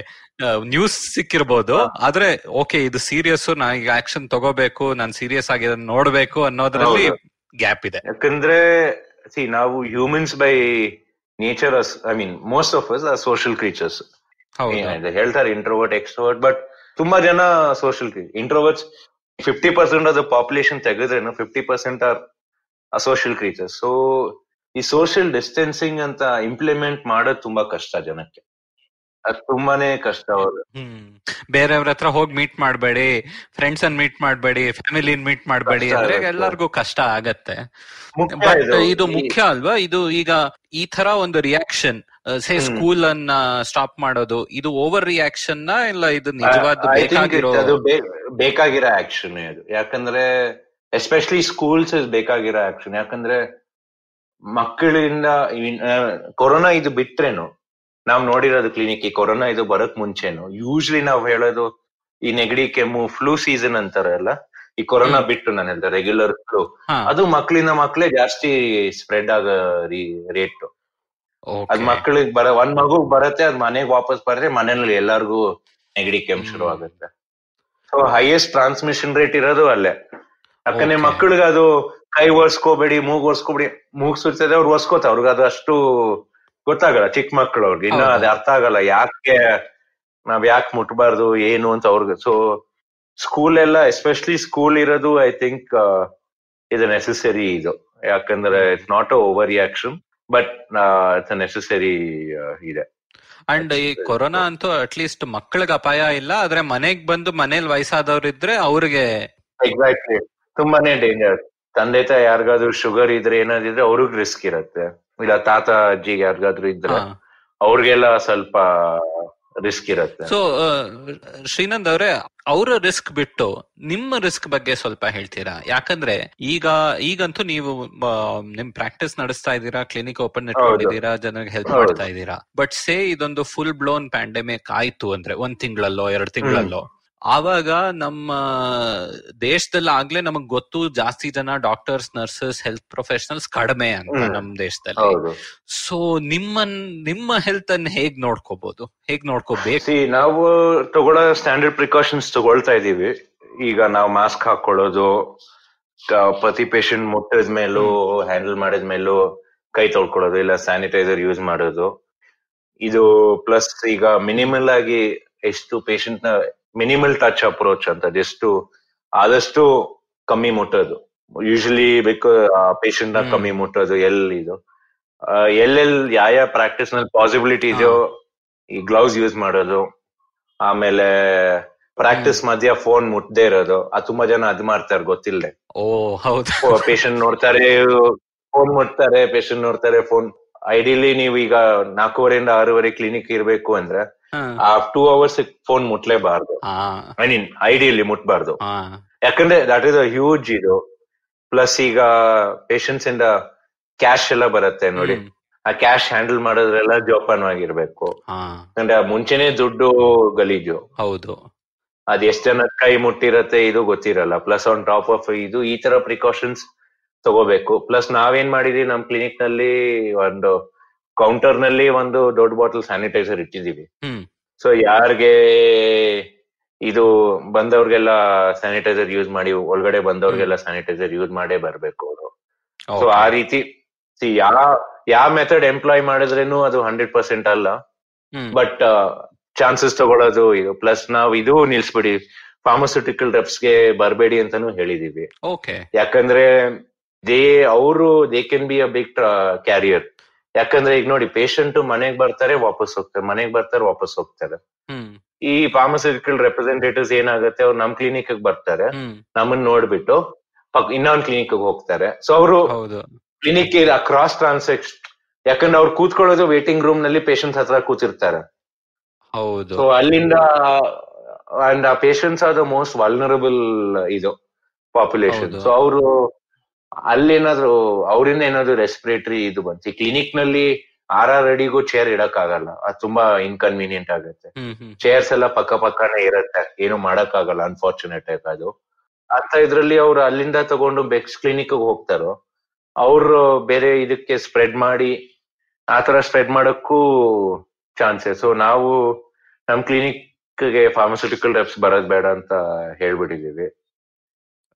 ನ್ಯೂಸ್ ಸಿಕ್ಕಿರ್ಬೋದು ಆದ್ರೆ ಓಕೆ ಇದು ಸೀರಿಯಸ್ ನಾ ಈಗ ಆಕ್ಷನ್ ತಗೋಬೇಕು ನಾನ್ ಸೀರಿಯಸ್ ಆಗಿ ನೋಡ್ಬೇಕು ಅನ್ನೋದ್ರಲ್ಲಿ ಗ್ಯಾಪ್ ಇದೆ. ಯಾಕಂದ್ರೆ ಸಿ ನಾವು humans by nature I mean most of us are social creatures ಹೌದು. ಹೇಳ್ತಾರೆ ಇಂಟ್ರೋವರ್ಟ್ ಎಕ್ಸ್ಟ್ರೋವರ್ಟ್ ಬಟ್ ತುಂಬಾ ಜನ social introverts fifty percent of the population ತೆಗೆದ್ರೇನು fifty percent are social creatures so ಈ ಸೋಷಿಯಲ್ ಡಿಸ್ಟೆನ್ಸಿಂಗ್ ಅಂತ implement ಮಾಡೋದು ತುಂಬಾ ಕಷ್ಟ ಜನಕ್ಕೆ. ಅದು ತುಂಬಾನೇ ಕಷ್ಟ ಅವರು. ಹ್ಮ್. ಬೇರೆಯವ್ರ ಹತ್ರ ಹೋಗಿ ಮೀಟ್ ಮಾಡಬೇಡಿ ಫ್ರೆಂಡ್ಸ್ ಅನ್ ಮೀಟ್ ಮಾಡಬೇಡಿ ಫ್ಯಾಮಿಲಿ ಮೀಟ್ ಮಾಡಬೇಡಿ ಅಂದ್ರೆ. ಎಲ್ಲರಿಗೂ ಕಷ್ಟ ಆಗತ್ತೆ. ಬಟ್ ಇದು. ಮುಖ್ಯ ಅಲ್ವಾ? ಇದು ಈಗ ಈ ತರ ಒಂದು ರಿಯಾಕ್ಷನ್ ಸೇ ಸ್ಕೂಲ್ ಅನ್ನ ಸ್ಟಾಪ್ ಮಾಡೋದು ಇದು ಓವರ್ ರಿಯಾಕ್ಷನ್ನ ಇಲ್ಲ ಇದು ನಿಜವಾದ ಬೇಕಾಗಿರೋ ಬೇಕಾಗಿರೋ ಆಕ್ಷನ್ ಅದು. ಯಾಕಂದ್ರೆ ಎಸ್ಪೆಷಲಿ ಸ್ಕೂಲ್ಸ್ ಬೇಕಾಗಿರೋ ಆಕ್ಷನ್ ಯಾಕಂದ್ರೆ ಮಕ್ಕಳಿಂದ ಕೊರೋನಾ ಇದು ಬಿಟ್ರೇನು ನಾವ್ ನೋಡಿರೋದು ಕ್ಲಿನಿಕ್ ಈ ಕೊರೋನಾ ಇದು ಬರಕ್ ಮುಂಚೆನು. ಯೂಶ್ಲಿ ನಾವ್ ಹೇಳೋದು ಈ ನೆಗಡಿ ಕೆಮ್ಮು ಫ್ಲೂ ಸೀಸನ್ ಅಂತಾರಲ್ಲ ಈ ಕೊರೋನಾ ಬಿಟ್ಟು ನಾನು ಹೇಳ್ದೆ ರೆಗ್ಯುಲರ್ ಫ್ಲೂ ಅದು ಮಕ್ಕಳಿಂದ ಮಕ್ಕಳೇ ಜಾಸ್ತಿ ಸ್ಪ್ರೆಡ್ ಆಗೋ ರೇಟ್. ಅದ್ ಮಕ್ಳಿಗೆ ಬರ ಒಂದ್ ಮಗು ಬರತ್ತೆ ಅದ್ ಮನೆಗ್ ವಾಪಸ್ ಬರತ್ತೆ ಮನೇಲಿ ಎಲ್ಲಾರ್ಗು ನೆಗಡಿ ಕೆಮ್ಮು ಶುರು ಆಗುತ್ತೆ. ಸೊ ಹೈಯೆಸ್ಟ್ ಟ್ರಾನ್ಸ್ಮಿಷನ್ ರೇಟ್ ಇರೋದು ಅಲ್ಲೇ. ಯಾಕಂದ್ರೆ ಮಕ್ಳಿಗೆ ಮಕ್ಕಳಿಗೆ ಅದು ಕೈ ಒರ್ಸ್ಕೋಬೇಡಿ ಮೂಗ್ ಒರ್ಸ್ಕೋಬೇಡಿ ಮೂಗ್ ಸುರ್ತದೆ ಅವ್ರು ಒರ್ಸ್ಕೋತ ಅವ್ರಿಗೆ ಅದು ಅಷ್ಟು ಗೊತ್ತಾಗಲ್ಲ ಚಿಕ್ಕ ಮಕ್ಕಳು ಅವ್ರಿಗೆ ಇನ್ನ ಅದ್ ಅರ್ಥ ಆಗಲ್ಲ ಯಾಕೆ ನಾವ್ ಯಾಕೆ ಮುಟ್ಬಾರ್ದು ಏನು ಅಂತ ಅವ್ರಿಗೆ. ಸೊ ಸ್ಕೂಲ್ ಎಲ್ಲ ಎಸ್ಪೆಷಲಿ ಸ್ಕೂಲ್ ಇರೋದು ಐ ಥಿಂಕ್ ಇದು ನೆಸೆಸರಿ ಇದು. ಯಾಕಂದ್ರೆ it's not a over reaction but it's necessary ಇದೆ. ಅಂಡ್ ಈ ಕೊರೋನಾ ಅಂತೂ ಅಟ್ಲೀಸ್ಟ್ ಮಕ್ಕಳಿಗೆ ಅಪಾಯ ಇಲ್ಲ ಆದ್ರೆ ಮನೆಗ್ ಬಂದು ಮನೇಲಿ ವಯಸ್ಸಾದವ್ರು ಇದ್ರೆ ಅವ್ರಿಗೆ ಎಕ್ಸಾಕ್ಟ್ಲಿ ತುಂಬಾನೇ ಡೇಂಜರ್ ತಂದೆ ತಾಯಿ ಯಾರಿಗಾದ್ರೂ ಶುಗರ್ ಇದ್ರೆ ಏನಾದಿದ್ರೆ ಅವ್ರಿಗ್ ರಿಸ್ಕ್ ಇರತ್ತೆ. ಇಲ್ಲ ತಾತ ಅಜ್ಜಿಗೆ ಯಾರಿಗಾದ್ರೂ ಇದ್ರೆ ಅವ್ರಿಗೆಲ್ಲ ಸ್ವಲ್ಪ ರಿಸ್ಕ್ ಇರುತ್ತೆ. ಸೊ ಶ್ರೀನಂದ್ ಅವರೇ ಅವರ ರಿಸ್ಕ್ ಬಿಟ್ಟು ನಿಮ್ಮ ರಿಸ್ಕ್ ಬಗ್ಗೆ ಸ್ವಲ್ಪ ಹೇಳ್ತೀರಾ? ಯಾಕಂದ್ರೆ ಈಗ ಈಗಂತೂ ನೀವು ನಿಮ್ ಪ್ರಾಕ್ಟೀಸ್ ನಡೆಸ್ತಾ ಇದ್ದೀರಾ ಕ್ಲಿನಿಕ್ ಓಪನ್ ಇಟ್ಕೊಂಡಿದ್ದೀರಾ ಜನರಿಗೆ ಹೆಲ್ಪ್ ಮಾಡ್ತಾ ಇದ್ದೀರಾ. ಬಟ್ ಸೇ ಇದೊಂದು ಫುಲ್ ಬ್ಲೋನ್ ಪ್ಯಾಂಡೆಮಿಕ್ ಆಯ್ತು ಅಂದ್ರೆ ಒಂದ್ ತಿಂಗಳಲ್ಲೋ ಎರಡ್ ತಿಂಗಳಲ್ಲೋ ಆವಾಗ ನಮ್ಮ ದೇಶದಲ್ಲಿ ಆಗ್ಲೇ ನಮಗ್ ಗೊತ್ತು ಜಾಸ್ತಿ ಜನ ಡಾಕ್ಟರ್ಸ್ ನರ್ಸಸ್ ಹೆಲ್ತ್ ಪ್ರೊಫೆಷನಲ್ಸ್ ಕಡಿಮೆ ಅಂತ. ನಮ್ ದೇಶದಲ್ಲಿ. ಸೊ ನಿಮ್ಮ ನಿಮ್ಮ ಹೆಲ್ತ್ ಅನ್ನ ಹೇಗ್ ನೋಡ್ಕೋಬಹುದು ಹೇಗ್ ನೋಡ್ಕೋಬೇಕು? ನಾವು ತಗೊಳ್ಳೋ ಸ್ಟ್ಯಾಂಡರ್ಡ್ ಪ್ರಿಕಾಷನ್ಸ್ ತಗೊಳ್ತಾ ಇದೀವಿ ಈಗ ನಾವು ಮಾಸ್ಕ್ ಹಾಕೊಳ್ಳೋದು ಪ್ರತಿ ಪೇಷಂಟ್ ಮುಟ್ಟದ ಮೇಲೂ ಹ್ಯಾಂಡಲ್ ಮಾಡಿದ ಮೇಲೂ ಕೈ ತೊಳ್ಕೊಳ್ಳೋದು ಇಲ್ಲ ಸ್ಯಾನಿಟೈಸರ್ ಯೂಸ್ ಮಾಡೋದು. ಇದು ಪ್ಲಸ್ ಈಗ ಮಿನಿಮಲ್ ಆಗಿ ಎಷ್ಟು ಪೇಷಂಟ್ನ ಮಿನಿಮಲ್ ಟಚ್ ಅಪ್ರೋಚ್ ಅಂತ ಜಸ್ಟ್ ಆದಷ್ಟು ಕಮ್ಮಿ ಮುಟ್ಟೋದು. ಯೂಶಲಿ ಬೇಕು ಪೇಷಂಟ್ನ ಕಮ್ಮಿ ಮುಟ್ಟೋದು ಎಲ್ಲಿ ಇದು. ಎಲ್ಲೆಲ್ ಯಾವ ಯಾವ ಪ್ರಾಕ್ಟೀಸ್ನಲ್ಲಿ ಪಾಸಿಬಿಲಿಟಿ ಇದೆಯೋ ಈ ಗ್ಲೌಸ್ ಯೂಸ್ ಮಾಡೋದು. ಆಮೇಲೆ ಪ್ರಾಕ್ಟೀಸ್ ಮಧ್ಯ ಫೋನ್ ಮುಟ್ಟದೇ ಇರೋದು. ಅದು ತುಂಬಾ ಜನ ಅದ್ ಮಾಡ್ತಾರೆ ಗೊತ್ತಿಲ್ಲದೆ ಓ ಹೌದು. ಪೇಷಂಟ್ ನೋಡ್ತಾರೆ ಫೋನ್ ಮುಟ್ತಾರೆ ಪೇಷಂಟ್ ನೋಡ್ತಾರೆ ಫೋನ್ ಐಡಿಯಲಿ ನೀವು ಈಗ ನಾಲ್ಕೂವರೆಯಿಂದ ಆರೂವರೆ ಕ್ಲಿನಿಕ್ ಇರಬೇಕು ಅಂದ್ರೆ. ಆ ಟೂ ಅವರ್ಸ್ ಫೋನ್ ಮುಟ್ಲೇಬಾರ್ದು. ಐ ಮೀನ್ ಐಡಿಯಲಿ ಮುಟ್ಬಾರ್ದು. ಯಾಕಂದ್ರೆ ದಟ್ ಇಸ್ ಅ ಹ್ಯೂಜ್ ಇದು. ಪ್ಲಸ್ ಈಗ ಪೇಷಂಟ್ಸ್ ಇಂದ ಕ್ಯಾಶ್ ಎಲ್ಲ ಬರುತ್ತೆ ನೋಡಿ. ಆ ಕ್ಯಾಶ್ ಹ್ಯಾಂಡಲ್ ಮಾಡೋದ್ರೆಲ್ಲ ಜೋಪಾನವಾಗಿರ್ಬೇಕು. ಅಂದ್ರೆ ಮುಂಚೆನೆ ದುಡ್ಡು ಗಲೀಜು. ಹೌದು. ಅದ್ ಎಷ್ಟ್ ಜನ ಕೈ ಮುಟ್ಟಿರತ್ತೆ ಇದು ಗೊತ್ತಿರಲ್ಲ. ಪ್ಲಸ್ ಆನ್ ಟಾಪ್ ಆಫ್ ಇದು ಈ ತರ ಪ್ರಿಕಾಷನ್ಸ್ ತಗೋಬೇಕು. ಪ್ಲಸ್ ನಾವೇನ್ ಮಾಡಿದೀವಿ ನಮ್ ಕ್ಲಿನಿಕ್ನಲ್ಲಿ ಒಂದು ಕೌಂಟರ್ನಲ್ಲಿ ಒಂದು ದೊಡ್ಡ ಬಾಟಲ್ ಸ್ಯಾನಿಟೈಸರ್ ಇಟ್ಟಿದೀವಿ ಸೊ ಯಾರಿಗೆ ಇದು ಬಂದವ್ರಿಗೆಲ್ಲ ಸ್ಯಾನಿಟೈಸರ್ ಯೂಸ್ ಮಾಡಿ ಒಳಗಡೆ ಬಂದವ್ರಿಗೆಲ್ಲ ಸ್ಯಾನಿಟೈಸರ್ ಯೂಸ್ ಮಾಡೇ ಬರ್ಬೇಕು ಅವರು. ಸೊ ಆ ರೀತಿ ಯಾವ ಯಾವ ಮೆಥಡ್ ಎಂಪ್ಲಾಯ್ ಮಾಡಿದ್ರೇನು ಅದು ಹಂಡ್ರೆಡ್ ಪರ್ಸೆಂಟ್ ಅಲ್ಲ. ಬಟ್ ಚಾನ್ಸಸ್ ತಗೊಳ್ಳೋದು ಇದು. ಪ್ಲಸ್ ನಾವ್ ಇದು ನಿಲ್ಸ್ಬಿಡಿ ಫಾರ್ಮಸ್ಯೂಟಿಕಲ್ ರೆಪ್ಸ್ಗೆ ಬರಬೇಡಿ ಅಂತಾನು ಹೇಳಿದೀವಿ. ಓಕೆ ಯಾಕಂದ್ರೆ ದೇ ಅವರು they can be a big carrier ಯಾಕಂದ್ರೆ ಈಗ ನೋಡಿ ಪೇಷಂಟ್ ಮನೆಗ್ ಬರ್ತಾರೆ ವಾಪಸ್ ಹೋಗ್ತಾರೆ ಮನೆಗ್ ಬರ್ತಾರೆ ವಾಪಸ್ ಹೋಗ್ತಾರೆ. ಈ ಫಾರ್ಮಸ್ಯೂಟಿಕಲ್ ರೆಪ್ರೆಸೆಂಟೇಟಿವ್ಸ್ ಏನಾಗುತ್ತೆ ಅವ್ರು ನಮ್ ಕ್ಲಿನಿಕ್ ಬರ್ತಾರೆ ನಮ್ಮನ್ನ ನೋಡ್ಬಿಟ್ಟು ಇನ್ನೊಂದ್ ಕ್ಲಿನಿಕ್ ಹೋಗ್ತಾರೆ. ಸೊ ಅವರು ಕ್ಲಿನಿಕ್ ಕ್ರಾಸ್ ಟ್ರಾನ್ಸಾಕ್ಷನ್ ಯಾಕಂದ್ರೆ ಅವ್ರು ಕೂತ್ಕೊಳ್ಳೋದು ವೇಟಿಂಗ್ ರೂಮ್ನಲ್ಲಿ ಪೇಷಂಟ್ ಹತ್ರ ಕೂತಿರ್ತಾರೆ. ಹೌದು. ಸೊ ಅಲ್ಲಿಂದ ಅಂಡ್ ಆ patients are the most vulnerable ಇದು ಪಾಪ್ಯುಲೇಷನ್. ಸೊ ಅವರು ಅಲ್ಲೇನಾದ್ರು ಅವರಿಂದ ಏನಾದ್ರು ರೆಸ್ಪಿರೇಟರಿ ಇದು ಬಂತು. ಕ್ಲಿನಿಕ್ನಲ್ಲಿ ಆರ್ ಆರ್ ಅಡಿಗೂ ಚೇರ್ ಇಡಕ್ ಆಗಲ್ಲ ಅದು ತುಂಬಾ ಇನ್ಕನ್ವೀನಿಯಂಟ್ ಆಗುತ್ತೆ. ಚೇರ್ಸ್ ಎಲ್ಲ ಪಕ್ಕ ಪಕ್ಕನೇ ಇರುತ್ತೆ. ಏನು ಮಾಡಕ್ ಆಗಲ್ಲ ಅನ್ಫಾರ್ಚುನೇಟ್ ಆಗಿ ಅದು. ಅಂತ ಇದ್ರಲ್ಲಿ ಅವ್ರು ಅಲ್ಲಿಂದ ತಗೊಂಡು ಬೆಕ್ಸ್ ಕ್ಲಿನಿಕ್ ಹೋಗ್ತಾರೋ ಅವ್ರು ಬೇರೆ ಇದಕ್ಕೆ ಸ್ಪ್ರೆಡ್ ಮಾಡಿ ಆತರ ಸ್ಪ್ರೆಡ್ ಮಾಡಕ್ಕೂ ಚಾನ್ಸಸ್ ಸೊ ನಾವು ನಮ್ ಕ್ಲಿನಿಕ್ಗೆ ಫಾರ್ಮಸ್ಯೂಟಿಕಲ್ ರೆಪ್ಸ್ ಬರೋದ್ ಬೇಡ ಅಂತ ಹೇಳ್ಬಿಟ್ಟಿದೀವಿ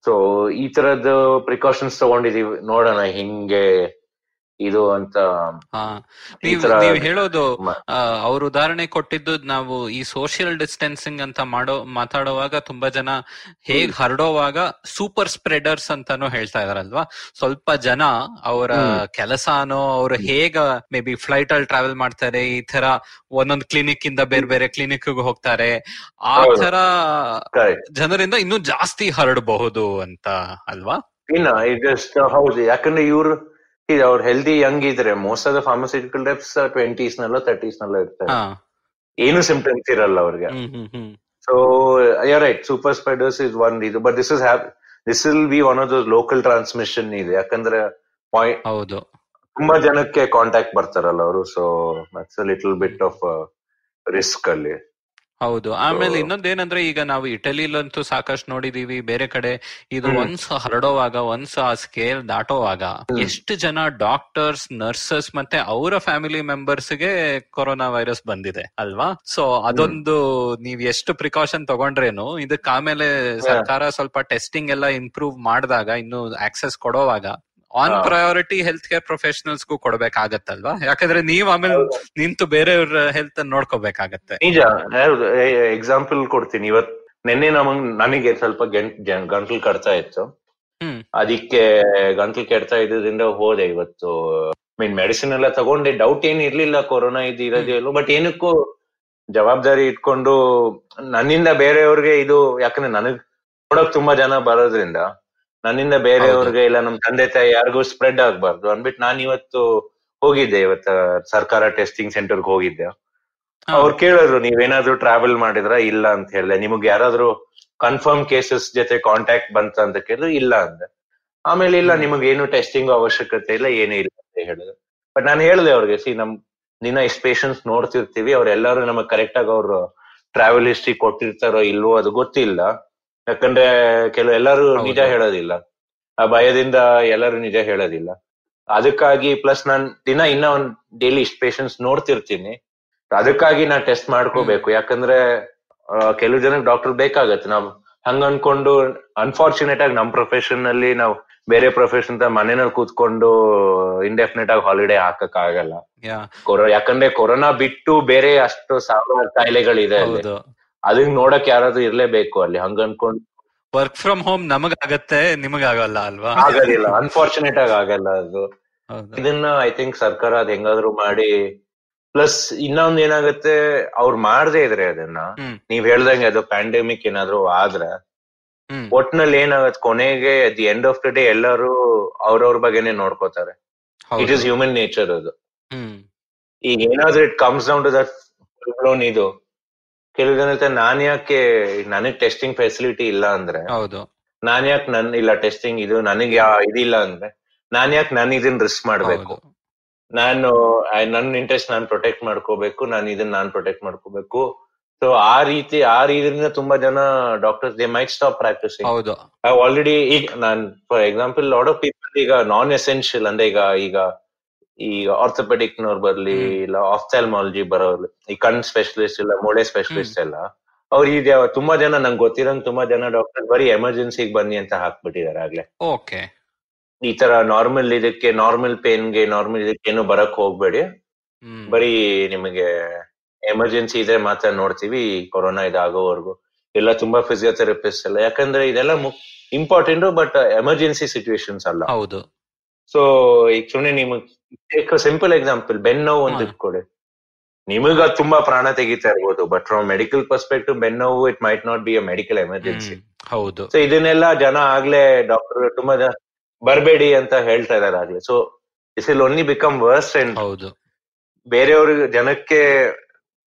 ಸೊ ಈ ತರದ್ ಪ್ರಿಕಾಷನ್ಸ್ ತಗೊಂಡಿದೀವಿ. ನೋಡೋಣ ಹಿಂಗೆ ಇದು ಅಂತ ನೀವ್ ನೀವ್ ಹೇಳೋದು ಅವರು ಉದಾಹರಣೆ ಕೊಟ್ಟಿದ್ದು ನಾವು ಈ ಸೋಷಿಯಲ್ ಡಿಸ್ಟೆನ್ಸಿಂಗ್ ಅಂತ ಮಾಡೋ ಮಾತಾಡುವಾಗ ತುಂಬಾ ಜನ ಹೇಗ್ ಹರಡೋವಾಗ ಸೂಪರ್ ಸ್ಪ್ರೆಡರ್ಸ್ ಅಂತಾನು ಹೇಳ್ತಾ ಇದಾರಲ್ವಾ? ಸ್ವಲ್ಪ ಜನ ಅವರ. ಕೆಲಸನೋ ಅವ್ರು ಹೇಗ ಮೇ ಬಿ ಫ್ಲೈಟ್ ಅಲ್ಲಿ ಟ್ರಾವೆಲ್ ಮಾಡ್ತಾರೆ ಈ ತರ ಒಂದೊಂದ್ ಕ್ಲಿನಿಕ್ ಇಂದ ಬೇರೆ ಬೇರೆ ಕ್ಲಿನಿಕ್ ಹೋಗ್ತಾರೆ ಆ ತರ ಜನರಿಂದ ಇನ್ನೂ ಜಾಸ್ತಿ ಹರಡಬಹುದು ಅಂತ ಅಲ್ವಾ? ಇನ್ನ ಜಸ್ಟ್ ಹೌದು ಯಾಕಂದ್ರೆ ಇವ್ರು ಇದು ಅವ್ರು ಹೆಲ್ದಿ ಯಂಗ್ ಇದ್ರೆ most of the pharmaceutical reps twenties ನಲ್ಲೋ thirties ನಲ್ಲೋ ಇರ್ತಾರೆ. ಏನು ಸಿಂಪ್ಟಮ್ಸ್ ಇರಲ್ಲ ಅವ್ರಿಗೆ. So I are so you're right super spreaders is one ಇದು but this is app this will be one of the local transmission ಇದೆ ಯಾಕಂದ್ರೆ point ಹೌದು. ತುಂಬಾ ಜನಕ್ಕೆ ಕಾಂಟ್ಯಾಕ್ಟ್ ಬರ್ತಾರಲ್ಲ ಅವರು so that's little bit of risk ಅಲ್ಲಿ. ಹೌದು. ಆಮೇಲೆ ಇನ್ನೊಂದೇನಂದ್ರೆ ಈಗ ನಾವು ಇಟಲಿಲಂತೂ ಸಾಕಷ್ಟು ನೋಡಿದೀವಿ. ಬೇರೆ ಕಡೆ ಇದು ಒಂದ್ಸ ಒನ್ಸ್ ಹರಡೋವಾಗ ಒನ್ಸ್ ಆ ಸ್ಕೇಲ್ ದಾಟೋವಾಗ. ಎಷ್ಟು ಜನ ಡಾಕ್ಟರ್ಸ್ ನರ್ಸಸ್ ಮತ್ತೆ ಅವರ ಫ್ಯಾಮಿಲಿ ಮೆಂಬರ್ಸ್ಗೆ ಕೊರೋನಾ ವೈರಸ್ ಬಂದಿದೆ ಅಲ್ವಾ? ಸೊ ಅದೊಂದು ನೀವ್ ಎಷ್ಟು ಪ್ರಿಕಾಷನ್ ತಗೊಂಡ್ರೇನು ಇದಕ್ ಆಮೇಲೆ ಸರ್ಕಾರ ಸ್ವಲ್ಪ ಟೆಸ್ಟಿಂಗ್ ಎಲ್ಲ ಇಂಪ್ರೂವ್ ಮಾಡಿದಾಗ ಇನ್ನು ಆಕ್ಸೆಸ್ ಕೊಡೋವಾಗ ಆನ್. ಪ್ರಯಾರಿಟಿ ಹೆಲ್ತ್ ಕೇರ್ ಪ್ರೊಫೆಷನಲ್ಸ್ಗೂ ಕೊಡ್ಬೇಕಾಗತ್ತಲ್ವಾ? ಯಾಕಂದ್ರೆ ನೀವ್ ಆಮೇಲೆ ನಿಂತು ಬೇರೆಯವ್ರ ಹೆಲ್ತ್ ನೋಡ್ಕೋಬೇಕಾಗತ್ತೆ. ನಿಜ. ಎಕ್ಸಾಂಪಲ್ ಕೊಡ್ತೀನಿ. ಇವತ್ ನಿನ್ನೆ ನಮಗ್ ನನಗೆ ಸ್ವಲ್ಪ ಗಂಟ್ಲು ಕಡ್ತಾ ಇತ್ತು. ಅದಕ್ಕೆ ಗಂಟ್ಲು ಕೆಡ್ತಾ ಇದ್ರಿಂದ ಹೋದೆ ಇವತ್ತು. ಮೀನ್ ಮೆಡಿಸಿನ್ ಎಲ್ಲ ತಗೊಂಡೆ. ಡೌಟ್ ಏನ್ ಇರ್ಲಿಲ್ಲ. ಕೊರೋನಾ ಇದು ಇರೋದಿಲ್ಲ ಬಟ್ ಏನಕ್ಕೂ ಜವಾಬ್ದಾರಿ ಇಟ್ಕೊಂಡು ನನ್ನಿಂದ ಬೇರೆಯವ್ರಿಗೆ ಇದು ಯಾಕಂದ್ರೆ ನನಗ್ ನೋಡಕ್ ತುಂಬಾ ಜನ ಬರೋದ್ರಿಂದ ನನ್ನಿಂದ ಬೇರೆಯವ್ರಿಗೆ ಇಲ್ಲ ನಮ್ ತಂದೆ ತಾಯಿ ಯಾರಿಗೂ ಸ್ಪ್ರೆಡ್ ಆಗ್ಬಾರ್ದು ಅಂದ್ಬಿಟ್ಟು ನಾನು ಇವತ್ತು ಹೋಗಿದ್ದೆ ಇವತ್ತ ಸರ್ಕಾರ ಟೆಸ್ಟಿಂಗ್ ಸೆಂಟರ್ಗೆ ಹೋಗಿದ್ದೆ. ಅವ್ರು ಕೇಳಿದ್ರು ನೀವೇನಾದ್ರೂ ಟ್ರಾವೆಲ್ ಮಾಡಿದ್ರ? ಇಲ್ಲ ಅಂತ ಹೇಳಿದೆ. ನಿಮಗೆ ಯಾರಾದ್ರೂ ಕನ್ಫರ್ಮ್ ಕೇಸಸ್ ಜೊತೆ ಕಾಂಟ್ಯಾಕ್ಟ್ ಬಂತ ಅಂತ ಕೇಳಿದ್ರು ಇಲ್ಲ ಅಂದೆ. ಆಮೇಲೆ ಇಲ್ಲ ನಿಮಗೆ ಏನು ಟೆಸ್ಟಿಂಗ್ ಅವಶ್ಯಕತೆ ಇಲ್ಲ ಏನೂ ಇಲ್ಲ ಅಂತ ಹೇಳಿದ್ರು. ಬಟ್ ನಾನು ಹೇಳಿದೆ ಅವ್ರಿಗೆ ಸಿ ನಮ್ ನಿನ್ನ ಇಷ್ಟು ಪೇಷಂಟ್ಸ್ ನೋಡ್ತಿರ್ತೀವಿ ಅವ್ರೆಲ್ಲರೂ ನಮಗ್ ಕರೆಕ್ಟ್ ಆಗಿ ಅವ್ರು ಟ್ರಾವೆಲ್ ಹಿಸ್ಟ್ರಿ ಕೊಟ್ಟಿರ್ತಾರೋ ಇಲ್ವೋ ಅದು ಗೊತ್ತಿಲ್ಲ. ಯಾಕಂದ್ರೆ ಕೆಲವು ಎಲ್ಲರೂ ನಿಜ ಹೇಳೋದಿಲ್ಲ. ಆ ಭಯದಿಂದ ಎಲ್ಲರೂ ನಿಜ ಹೇಳೋದಿಲ್ಲ. ಅದಕ್ಕಾಗಿ ಪ್ಲಸ್ ನಾನ್ ದಿನ ಇನ್ನ ಒಂದ್ ಡೈಲಿ ಇಷ್ಟ ಪೇಷಂಟ್ಸ್ ನೋಡ್ತಿರ್ತೀನಿ. ಅದಕ್ಕಾಗಿ ನಾ ಟೆಸ್ಟ್ ಮಾಡ್ಕೋಬೇಕು. ಯಾಕಂದ್ರೆ ಕೆಲವು ಜನಕ್ಕೆ ಡಾಕ್ಟರ್ ಬೇಕಾಗತ್ತೆ. ನಾವ್ ಹಂಗ ಅನ್ಕೊಂಡು ಅನ್ಫಾರ್ಚುನೇಟ್ ಆಗಿ ನಮ್ ಪ್ರೊಫೆಷನ್ನಲ್ಲಿ ನಾವು ಬೇರೆ ಪ್ರೊಫೆಷನ್ ಮನೆಯಲ್ಲಿ ಕೂತ್ಕೊಂಡು ಇಂಡೆಫಿನೆಟ್ ಆಗಿ ಹಾಲಿಡೇ ಹಾಕಕ್ ಆಗಲ್ಲ ಯಾಕಂದ್ರೆ ಕೊರೋನಾ ಬಿಟ್ಟು ಬೇರೆ ಅಷ್ಟು ಸಾವಿರಾರು ಕಾಯಿಲೆಗಳಿದೆ ಅದನ್ನ ನೋಡಕ್ ಯಾರಾದ್ರೂ ಇರ್ಲೇಬೇಕು ಅಲ್ಲಿ ಹಂಗ ಅನ್ಕೊಂಡು. ವರ್ಕ್ ಫ್ರಮ್ ಹೋಮ್ ನಮಗಾಗತ್ತೆ ನಿಮಗಾಗಲ್ಲ ಅಲ್ವಾ? ಆಗೋದಿಲ್ಲ ಅನ್ಫಾರ್ಚುನೇಟ್ ಆಗಿ ಆಗಲ್ಲ ಅದು. ಇದನ್ನ ಐ ಥಿಂಕ್ ಸರ್ಕಾರ ಅದ್ ಹೆಂಗಾದ್ರೂ ಮಾಡಿ ಪ್ಲಸ್ ಇನ್ನೊಂದ್ ಏನಾಗುತ್ತೆ ಅವ್ರು ಮಾಡದೇ ಇದ್ರೆ ಅದನ್ನ. ನೀವ್ ಹೇಳ್ದಂಗೆ ಅದು ಪ್ಯಾಂಡಮಿಕ್ ಏನಾದ್ರು ಆದ್ರೆ ಒಟ್ನಲ್ಲಿ ಏನಾಗತ್ತೆ ಕೊನೆಗೆ the end of the day ಎಲ್ಲರೂ ಅವ್ರವ್ರ ಬಗ್ಗೆನೆ ನೋಡ್ಕೋತಾರೆ. ಇಟ್ ಇಸ್ ಹ್ಯೂಮನ್ ನೇಚರ್ ಅದು. ಈಗ ಏನಾದ್ರೂ it comes down to that ಇದು. ಕೆಲವು ಜನ ಹೇಳ್ತಾರೆ ನಾನ್ ಯಾಕೆ ನನಗ್ ಟೆಸ್ಟಿಂಗ್ ಫೆಸಿಲಿಟಿ ಇಲ್ಲ ಅಂದ್ರೆ ಹೌದು. ನಾನ್ ಯಾಕೆ ನನ್ ಇಲ್ಲ ಟೆಸ್ಟಿಂಗ್ ಇದು ನನಗೆ ಇದಿಲ್ಲ ಅಂದ್ರೆ ನಾನ್ ಯಾಕೆ ನಾನು ಇದನ್ನ ರಿಸ್ಕ್ ಮಾಡ್ಬೇಕು? ನಾನು ನನ್ನ ಇಂಟ್ರೆಸ್ಟ್ ನಾನು ಪ್ರೊಟೆಕ್ಟ್ ಮಾಡ್ಕೋಬೇಕು ನಾನು ಇದನ್ನ ನಾನು ಪ್ರೊಟೆಕ್ಟ್ ಮಾಡ್ಕೋಬೇಕು. ಸೊ ಆ ರೀತಿ ಆ ರೀತಿಯಿಂದ ತುಂಬಾ ಜನ doctors they might stop practising ಹೌದು. ಆಲ್ರೆಡಿ ಈಗ ನಾನ್ for example lot of people ಈಗ ನಾನ್ ಎಸೆನ್ಷಿಯಲ್ ಅಂದ್ರೆ ಈಗ ಈಗ ಈಗ ಆರ್ಥೋಪೆಡಿಕ್ ನವ್ರು ಬರ್ಲಿ. ಇಲ್ಲ ಆಫ್ಥಾಲ್ಮಾಲಜಿ ಬರೋರ್ಲಿ ಈ ಕಣ್ ಸ್ಪೆಷಲಿಸ್ಟ್ ಇಲ್ಲ ಮೂಳೆ ಸ್ಪೆಷಲಿಸ್ಟ್ ಎಲ್ಲ ಅವ್ರು ಈಗ ತುಂಬಾ ಜನ ನಂಗೆ ಗೊತ್ತಿರಂಗ್ ತುಂಬಾ ಜನ ಡಾಕ್ಟರ್ ಬರೀ ಎಮರ್ಜೆನ್ಸಿಗೆ ಬನ್ನಿ ಅಂತ ಹಾಕ್ಬಿಟ್ಟಿದ್ದಾರೆ ಆಗ್ಲೇ. ಓಕೆ. ಈ ತರ ನಾರ್ಮಲ್ ಇದಕ್ಕೆ ನಾರ್ಮಲ್ ಪೇನ್ಗೆ ನಾರ್ಮಲ್ ಇದಕ್ಕೆ ಏನು ಬರಕ್ ಹೋಗ್ಬೇಡಿ. ಬರೀ ನಿಮಗೆ ಎಮರ್ಜೆನ್ಸಿ ಇದ್ರೆ ಮಾತ್ರ ನೋಡ್ತೀವಿ ಕೊರೋನಾ ಇದಾಗೋವರೆಗೂ. ಎಲ್ಲ ತುಂಬಾ ಫಿಸಿಯೋಥೆರಪಿಸ್ಟ್ ಎಲ್ಲ ಯಾಕಂದ್ರೆ ಇದೆಲ್ಲ ಇಂಪಾರ್ಟೆಂಟ್ ಬಟ್ ಎಮರ್ಜೆನ್ಸಿ ಸಿಚುವೇಶನ್ಸ್ ಅಲ್ಲ. ಹೌದು. ಸೊ ಈಗ ಸುಮ್ನೆ ನಿಮಗ್ ಸಿಂಪಲ್ ಎಕ್ಸಾಂಪಲ್ ಬೆನ್ ನೋವು ಅಂತ ಕೊಡಿ. ನಿಮಗ ತುಂಬಾ ಪ್ರಾಣ ತೆಗಿತಾ ಇರ್ಬೋದು ಬಟ್ ಫ್ರಮ್ ಮೆಡಿಕಲ್ ಪರ್ಸ್ಪೆಕ್ಟಿವ್ ಬೆನ್ ನೋವು it might not be a medical emergency ಹೌದು. ಸೊ ಇದನ್ನೆಲ್ಲ ಜನ ಆಗ್ಲೇ ಡಾಕ್ಟರ್ ತುಂಬಾ ಜನ ಬರಬೇಡಿ ಅಂತ ಹೇಳ್ತಾ ಇದಾರೆ ಆಗ್ಲೇ. So is ill only become worst and ಹೌದು. ಬೇರೆಯವ್ರಿಗೆ ಜನಕ್ಕೆ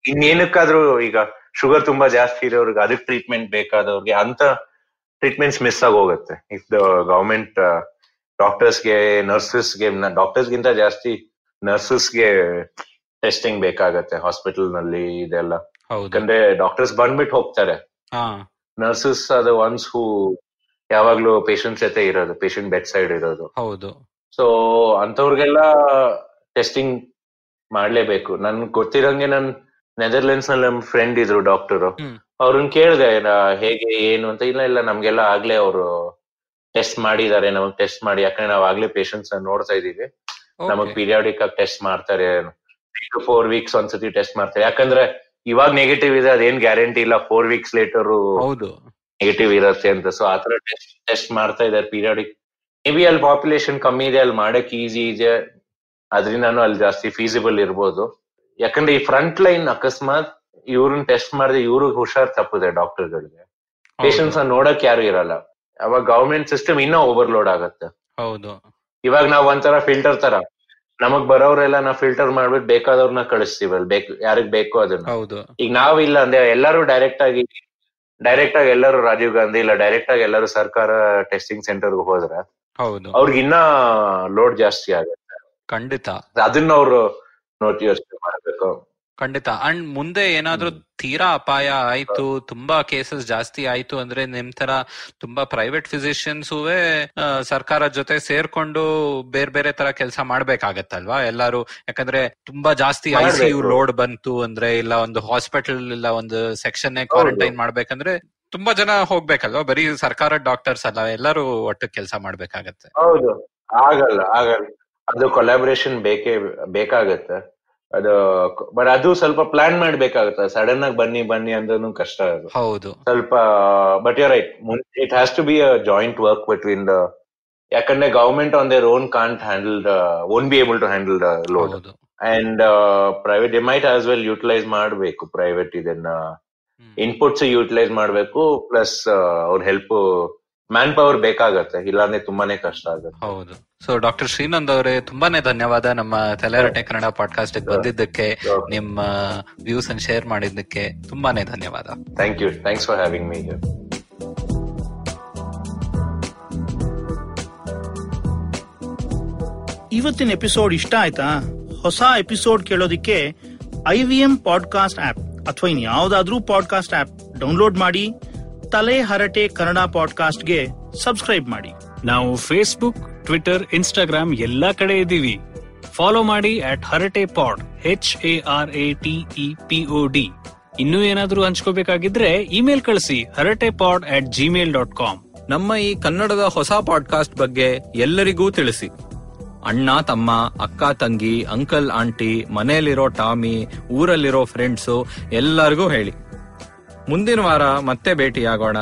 ಇನ್ನೇನಕ್ಕಾದ್ರೂ ಈಗ ಶುಗರ್ ತುಂಬಾ ಜಾಸ್ತಿ ಇರೋರ್ಗೆ ಅದಕ್ಕೆ ಟ್ರೀಟ್ಮೆಂಟ್ ಬೇಕಾದವ್ರಿಗೆ ಅಂತ ಟ್ರೀಟ್ಮೆಂಟ್ಸ್ ಮಿಸ್ ಆಗಿ ಹೋಗುತ್ತೆ ಇಫ್ ದ ಗವರ್ಮೆಂಟ್ ಡಾಕ್ಟರ್ಸ್ಗೆ ನರ್ಸಸ್ಗೆ ಡಾಕ್ಟರ್ಸ್ಗಿಂತ ಜಾಸ್ತಿ ನರ್ಸಸ್ಗೆ ಟೆಸ್ಟಿಂಗ್ ಬೇಕಾಗತ್ತೆ ಹಾಸ್ಪಿಟಲ್ನಲ್ಲಿ ಇದೆಲ್ಲ. ಯಾಕಂದ್ರೆ ಡಾಕ್ಟರ್ಸ್ ಬಂದ್ಬಿಟ್ಟು ಹೋಗ್ತಾರೆ. Nurses are the ones who ಯಾವಾಗ್ಲೂ ಪೇಷಂಟ್ ಜೊತೆ ಇರೋದು ಪೇಷಂಟ್ ಬೆಡ್ ಸೈಡ್ ಇರೋದು. ಹೌದು. ಸೊ ಅಂತವ್ರಿಗೆಲ್ಲ ಟೆಸ್ಟಿಂಗ್ ಮಾಡ್ಲೇಬೇಕು. ನನ್ ಗೊತ್ತಿರಂಗೆ ನನ್ ನೆದರ್ಲೆಂಡ್ಸ್ನಲ್ಲಿ ನಮ್ ಫ್ರೆಂಡ್ ಇದ್ರು ಡಾಕ್ಟರ್. ಅವ್ರನ್ನ ಕೇಳಿದೆ ಹೇಗೆ ಏನು? ಅಂತ. ಇಲ್ಲ ಇಲ್ಲ ನಮ್ಗೆಲ್ಲ ಆಗ್ಲೇ ಅವರು ಟೆಸ್ಟ್ ಮಾಡಿದ್ದಾರೆ ನಮಗ್ ಟೆಸ್ಟ್ ಮಾಡಿ ಯಾಕಂದ್ರೆ ನಾವ್ ಆಗ್ಲೇ ಪೇಷಂಟ್ಸ್ ನೋಡ್ತಾ ಇದೀವಿ ನಮಗ್. ಪೀರಿಯಾಡಿಕ್ ಆಗಿ ಟೆಸ್ಟ್ ಮಾಡ್ತಾರೆ. ಟು ಫೋರ್ ವೀಕ್ಸ್ ಒಂದ್ಸತಿ ಟೆಸ್ಟ್ ಮಾಡ್ತಾರೆ. ಯಾಕಂದ್ರೆ ಇವಾಗ ನೆಗೆಟಿವ್ ಇದೆ ಅದೇನ್ ಗ್ಯಾರಂಟಿ ಇಲ್ಲ. ಫೋರ್ ವೀಕ್ಸ್ ಲೇಟರ್ ಹೌದು. ನೆಗೆಟಿವ್ ಇರತ್ತೆ ಅಂತ. ಸೊ ಆತರ ಟೆಸ್ಟ್ ಟೆಸ್ಟ್ ಮಾಡ್ತಾ ಇದಾರೆ ಪೀರಿಯಾಡಿಕ್ ಮೇ ಬಿ ಅಲ್ಲಿ ಪಾಪ್ಯುಲೇಷನ್ ಕಮ್ಮಿ ಇದೆ ಅಲ್ಲಿ ಮಾಡಕ್ ಈಸಿ ಇದೆ. ಅದ್ರಿಂದಾನು ಅಲ್ಲಿ ಜಾಸ್ತಿ ಫೀಸಿಬಲ್ ಇರ್ಬೋದು. ಯಾಕಂದ್ರೆ ಈ ಫ್ರಂಟ್ ಲೈನ್ ಅಕಸ್ಮಾತ್ ಇವ್ರನ್ನ ಟೆಸ್ಟ್ ಮಾಡಿದ್ರೆ ಇವ್ರಿಗೆ ಹುಷಾರ್ ತಪ್ಪಿದೆ ಡಾಕ್ಟರ್ಗಳಿಗೆ ಪೇಷಂಟ್ಸ್ ನೋಡಕ್ ಯಾರು ಇರಲ್ಲ. ಅವಾಗ ಗವರ್ಮೆಂಟ್ ಸಿಸ್ಟಮ್ ಇನ್ನೂ ಓವರ್ಲೋಡ್ ಆಗತ್ತೆ. ಹೌದು. ಇವಾಗ ನಾವ್ ಒಂಥರ ಫಿಲ್ಟರ್ ತರ. ನಮಗ್ ಬರೋರೆಲ್ಲ ನಾವ್ ಫಿಲ್ಟರ್ ಮಾಡ್ಬಿಟ್ಟು ಬೇಕಾದವ್ರನ್ನ ಕಳಿಸ್ತೀವಿ ಅಲ್ಲಿ ಬೇಕು ಯಾರಿಗ್ ಬೇಕು ಅದನ್ನ. ಹೌದು. ಈಗ ಇಲ್ಲ ಅಂದ್ರೆ ಎಲ್ಲರೂ ಡೈರೆಕ್ಟ್ ಆಗಿ ಡೈರೆಕ್ಟ್ ಆಗಿ ಎಲ್ಲರೂ ರಾಜೀವ್ ಗಾಂಧಿ ಇಲ್ಲ ಡೈರೆಕ್ಟ್ ಆಗಿ ಎಲ್ಲರೂ ಸರ್ಕಾರ ಟೆಸ್ಟಿಂಗ್ ಸೆಂಟರ್ ಹೋದ್ರೆ ಹೌದು. ಅವ್ರಿಗೆ ಇನ್ನ ಲೋಡ್ ಜಾಸ್ತಿ ಆಗುತ್ತೆ. ಖಂಡಿತ. ಅದನ್ನ ಅವ್ರು ನೋಟ್ ಯೋಚನೆ ಮಾಡ್ಬೇಕು. ಖಂಡಿತ. ಅಂಡ್ ಮುಂದೆ ಏನಾದ್ರೂ ತೀರಾ ಅಪಾಯ ಆಯ್ತು ತುಂಬಾ ಕೇಸಸ್ ಜಾಸ್ತಿ ಆಯ್ತು ಅಂದ್ರೆ ನಿಮ್ ತರ ತುಂಬಾ ಪ್ರೈವೇಟ್ ಫಿಸಿಷಿಯನ್ಸುವೆ ಸರ್ಕಾರ ಜೊತೆ ಸೇರ್ಕೊಂಡು ಬೇರೆ ಬೇರೆ ತರ ಕೆಲಸ ಮಾಡ್ಬೇಕಾಗತ್ತಲ್ವಾ ಎಲ್ಲಾರು? ಯಾಕಂದ್ರೆ ತುಂಬಾ ಜಾಸ್ತಿ ಐ ಸಿ ಯು ಲೋಡ್ ಬಂತು ಅಂದ್ರೆ ಇಲ್ಲ ಒಂದು ಹಾಸ್ಪಿಟಲ್ ಇಲ್ಲ ಒಂದು ಸೆಕ್ಷನ್ ಕ್ವಾರಂಟೈನ್ ಮಾಡ್ಬೇಕಂದ್ರೆ ತುಂಬಾ ಜನ ಹೋಗ್ಬೇಕಲ್ವಾ? ಬರೀ ಸರ್ಕಾರದ ಡಾಕ್ಟರ್ಸ್ ಅಲ್ಲ ಎಲ್ಲರೂ ಒಟ್ಟು ಕೆಲಸ ಮಾಡ್ಬೇಕಾಗತ್ತೆ. ಹೌದು. ಆಗಲ್ಲ ಆಗಲ್ಲ. ಅದು ಕೊಲಾಬರೇಷನ್ ಬೇಕೇ ಬೇಕಾಗತ್ತೆ. ಅದು ಬಟ್ ಅದು ಸ್ವಲ್ಪ ಪ್ಲಾನ್ ಮಾಡ್ಬೇಕಾಗುತ್ತೆ. ಸಡನ್ ಆಗಿ ಬನ್ನಿ ಬನ್ನಿ ಅಂದ್ರೂ ಕಷ್ಟ ಅದು. ಹೌದು. ಸ್ವಲ್ಪ but you right it has to be a joint work between the ಯಾಕಂದ್ರೆ government on their own can't handle the own be able to handle the load and private might as well utilise ಮಾಡಬೇಕು private ಇದನ್ನ. Inputs utilise ಮಾಡಬೇಕು plus ಅವ್ರ help manpower ಬೇಕಾಗತ್ತೆ ಇಲ್ಲಾಂದ್ರೆ ತುಂಬಾನೇ ಕಷ್ಟ ಆಗುತ್ತೆ. ಹೌದು. ಸೊ ಡಾಕ್ಟರ್ ಶ್ರೀನಂದ್ ಅವರೇ ತುಂಬಾನೇ ಧನ್ಯವಾದ ನಮ್ಮ ತಲೆರಟೆ ಕನ್ನಡ ಪಾಡ್ಕಾಸ್ಟ್ ಬಂದಿದ್ದಕ್ಕೆ ನಿಮ್ಮ ವ್ಯೂಸ್ ಅನ್ನು ಶೇರ್ ಮಾಡಿದ್ದಕ್ಕೆ ತುಂಬಾನೇ ಧನ್ಯವಾದ. Thank you thanks for having me ಇವತ್ತಿನ ಎಪಿಸೋಡ್ ಇಷ್ಟ ಆಯ್ತಾ? ಹೊಸ episode ಕೇಳೋದಿಕ್ಕೆ I V M podcast app ಅಥವಾ ಇನ್ ಯಾವ್ದಾದ್ರೂ ಪಾಡ್ಕಾಸ್ಟ್ ಆಪ್ ಡೌನ್ಲೋಡ್ ಮಾಡಿ. ತಲೆ ಹರಟೆ ಕನ್ನಡ ಪಾಡ್ಕಾಸ್ಟ್ಗೆ ಸಬ್ಸ್ಕ್ರೈಬ್ ಮಾಡಿ. ನಾವು ಫೇಸ್ಬುಕ್ ಟ್ವಿಟರ್ ಇನ್ಸ್ಟಾಗ್ರಾಮ್ ಎಲ್ಲಾ ಕಡೆ ಇದ್ದೀವಿ. ಫಾಲೋ ಮಾಡಿ at Harate pod H A R A T E P O D ಇನ್ನೂ ಏನಾದರೂ ಹಂಚ್ಕೋಬೇಕಾಗಿದ್ರೆ ಇಮೇಲ್ ಕಳಿಸಿ Harate pod at Gmail dot com ನಮ್ಮ ಈ ಕನ್ನಡದ ಹೊಸ ಪಾಡ್ಕಾಸ್ಟ್ ಬಗ್ಗೆ ಎಲ್ಲರಿಗೂ ತಿಳಿಸಿ. ಅಣ್ಣ ತಮ್ಮ ಅಕ್ಕ ತಂಗಿ ಅಂಕಲ್ ಆಂಟಿ ಮನೆಯಲ್ಲಿರೋ ಟಾಮಿ ಊರಲ್ಲಿರೋ ಫ್ರೆಂಡ್ಸು ಎಲ್ಲರಿಗೂ ಹೇಳಿ. ಮುಂದಿನ ವಾರ ಮತ್ತೆ ಭೇಟಿಯಾಗೋಣ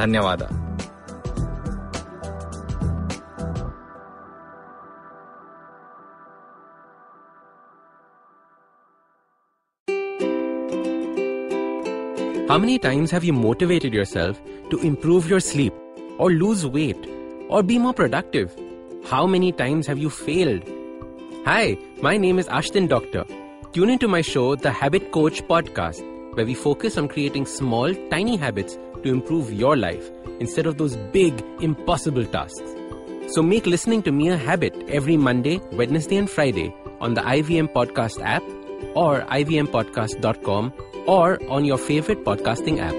ಧನ್ಯವಾದ How many times have you motivated yourself to improve your sleep, or lose weight, or be more productive? How many times have you failed? Hi, my name is Ashton Doctor. Tune into my show, The Habit Coach Podcast, where we focus on creating small, tiny habits to improve your life instead of those big, impossible tasks. So make listening to me a habit every Monday, Wednesday, and Friday on the IVM Podcast app or ivmpodcast.com or on your favorite podcasting app.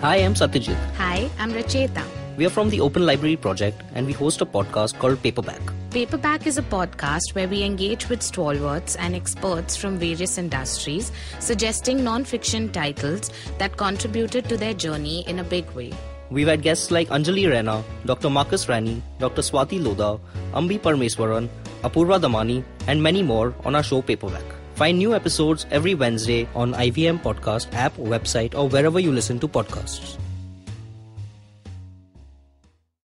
Hi, I'm Satyajit. Hi, I'm Racheta. We are from the Open Library Project and we host a podcast called Paperback. Paperback is a podcast where we engage with stalwarts and experts from various industries, suggesting non-fiction titles that contributed to their journey in a big way. We've had guests like Anjali Rana, Dr. Marcus Rani, Dr. Swati Lodha, Ambi Parmeswaran, Apurva Damani, and many more on our show Paperback. Find new episodes every Wednesday on IVM Podcast app, website, or wherever you listen to podcasts.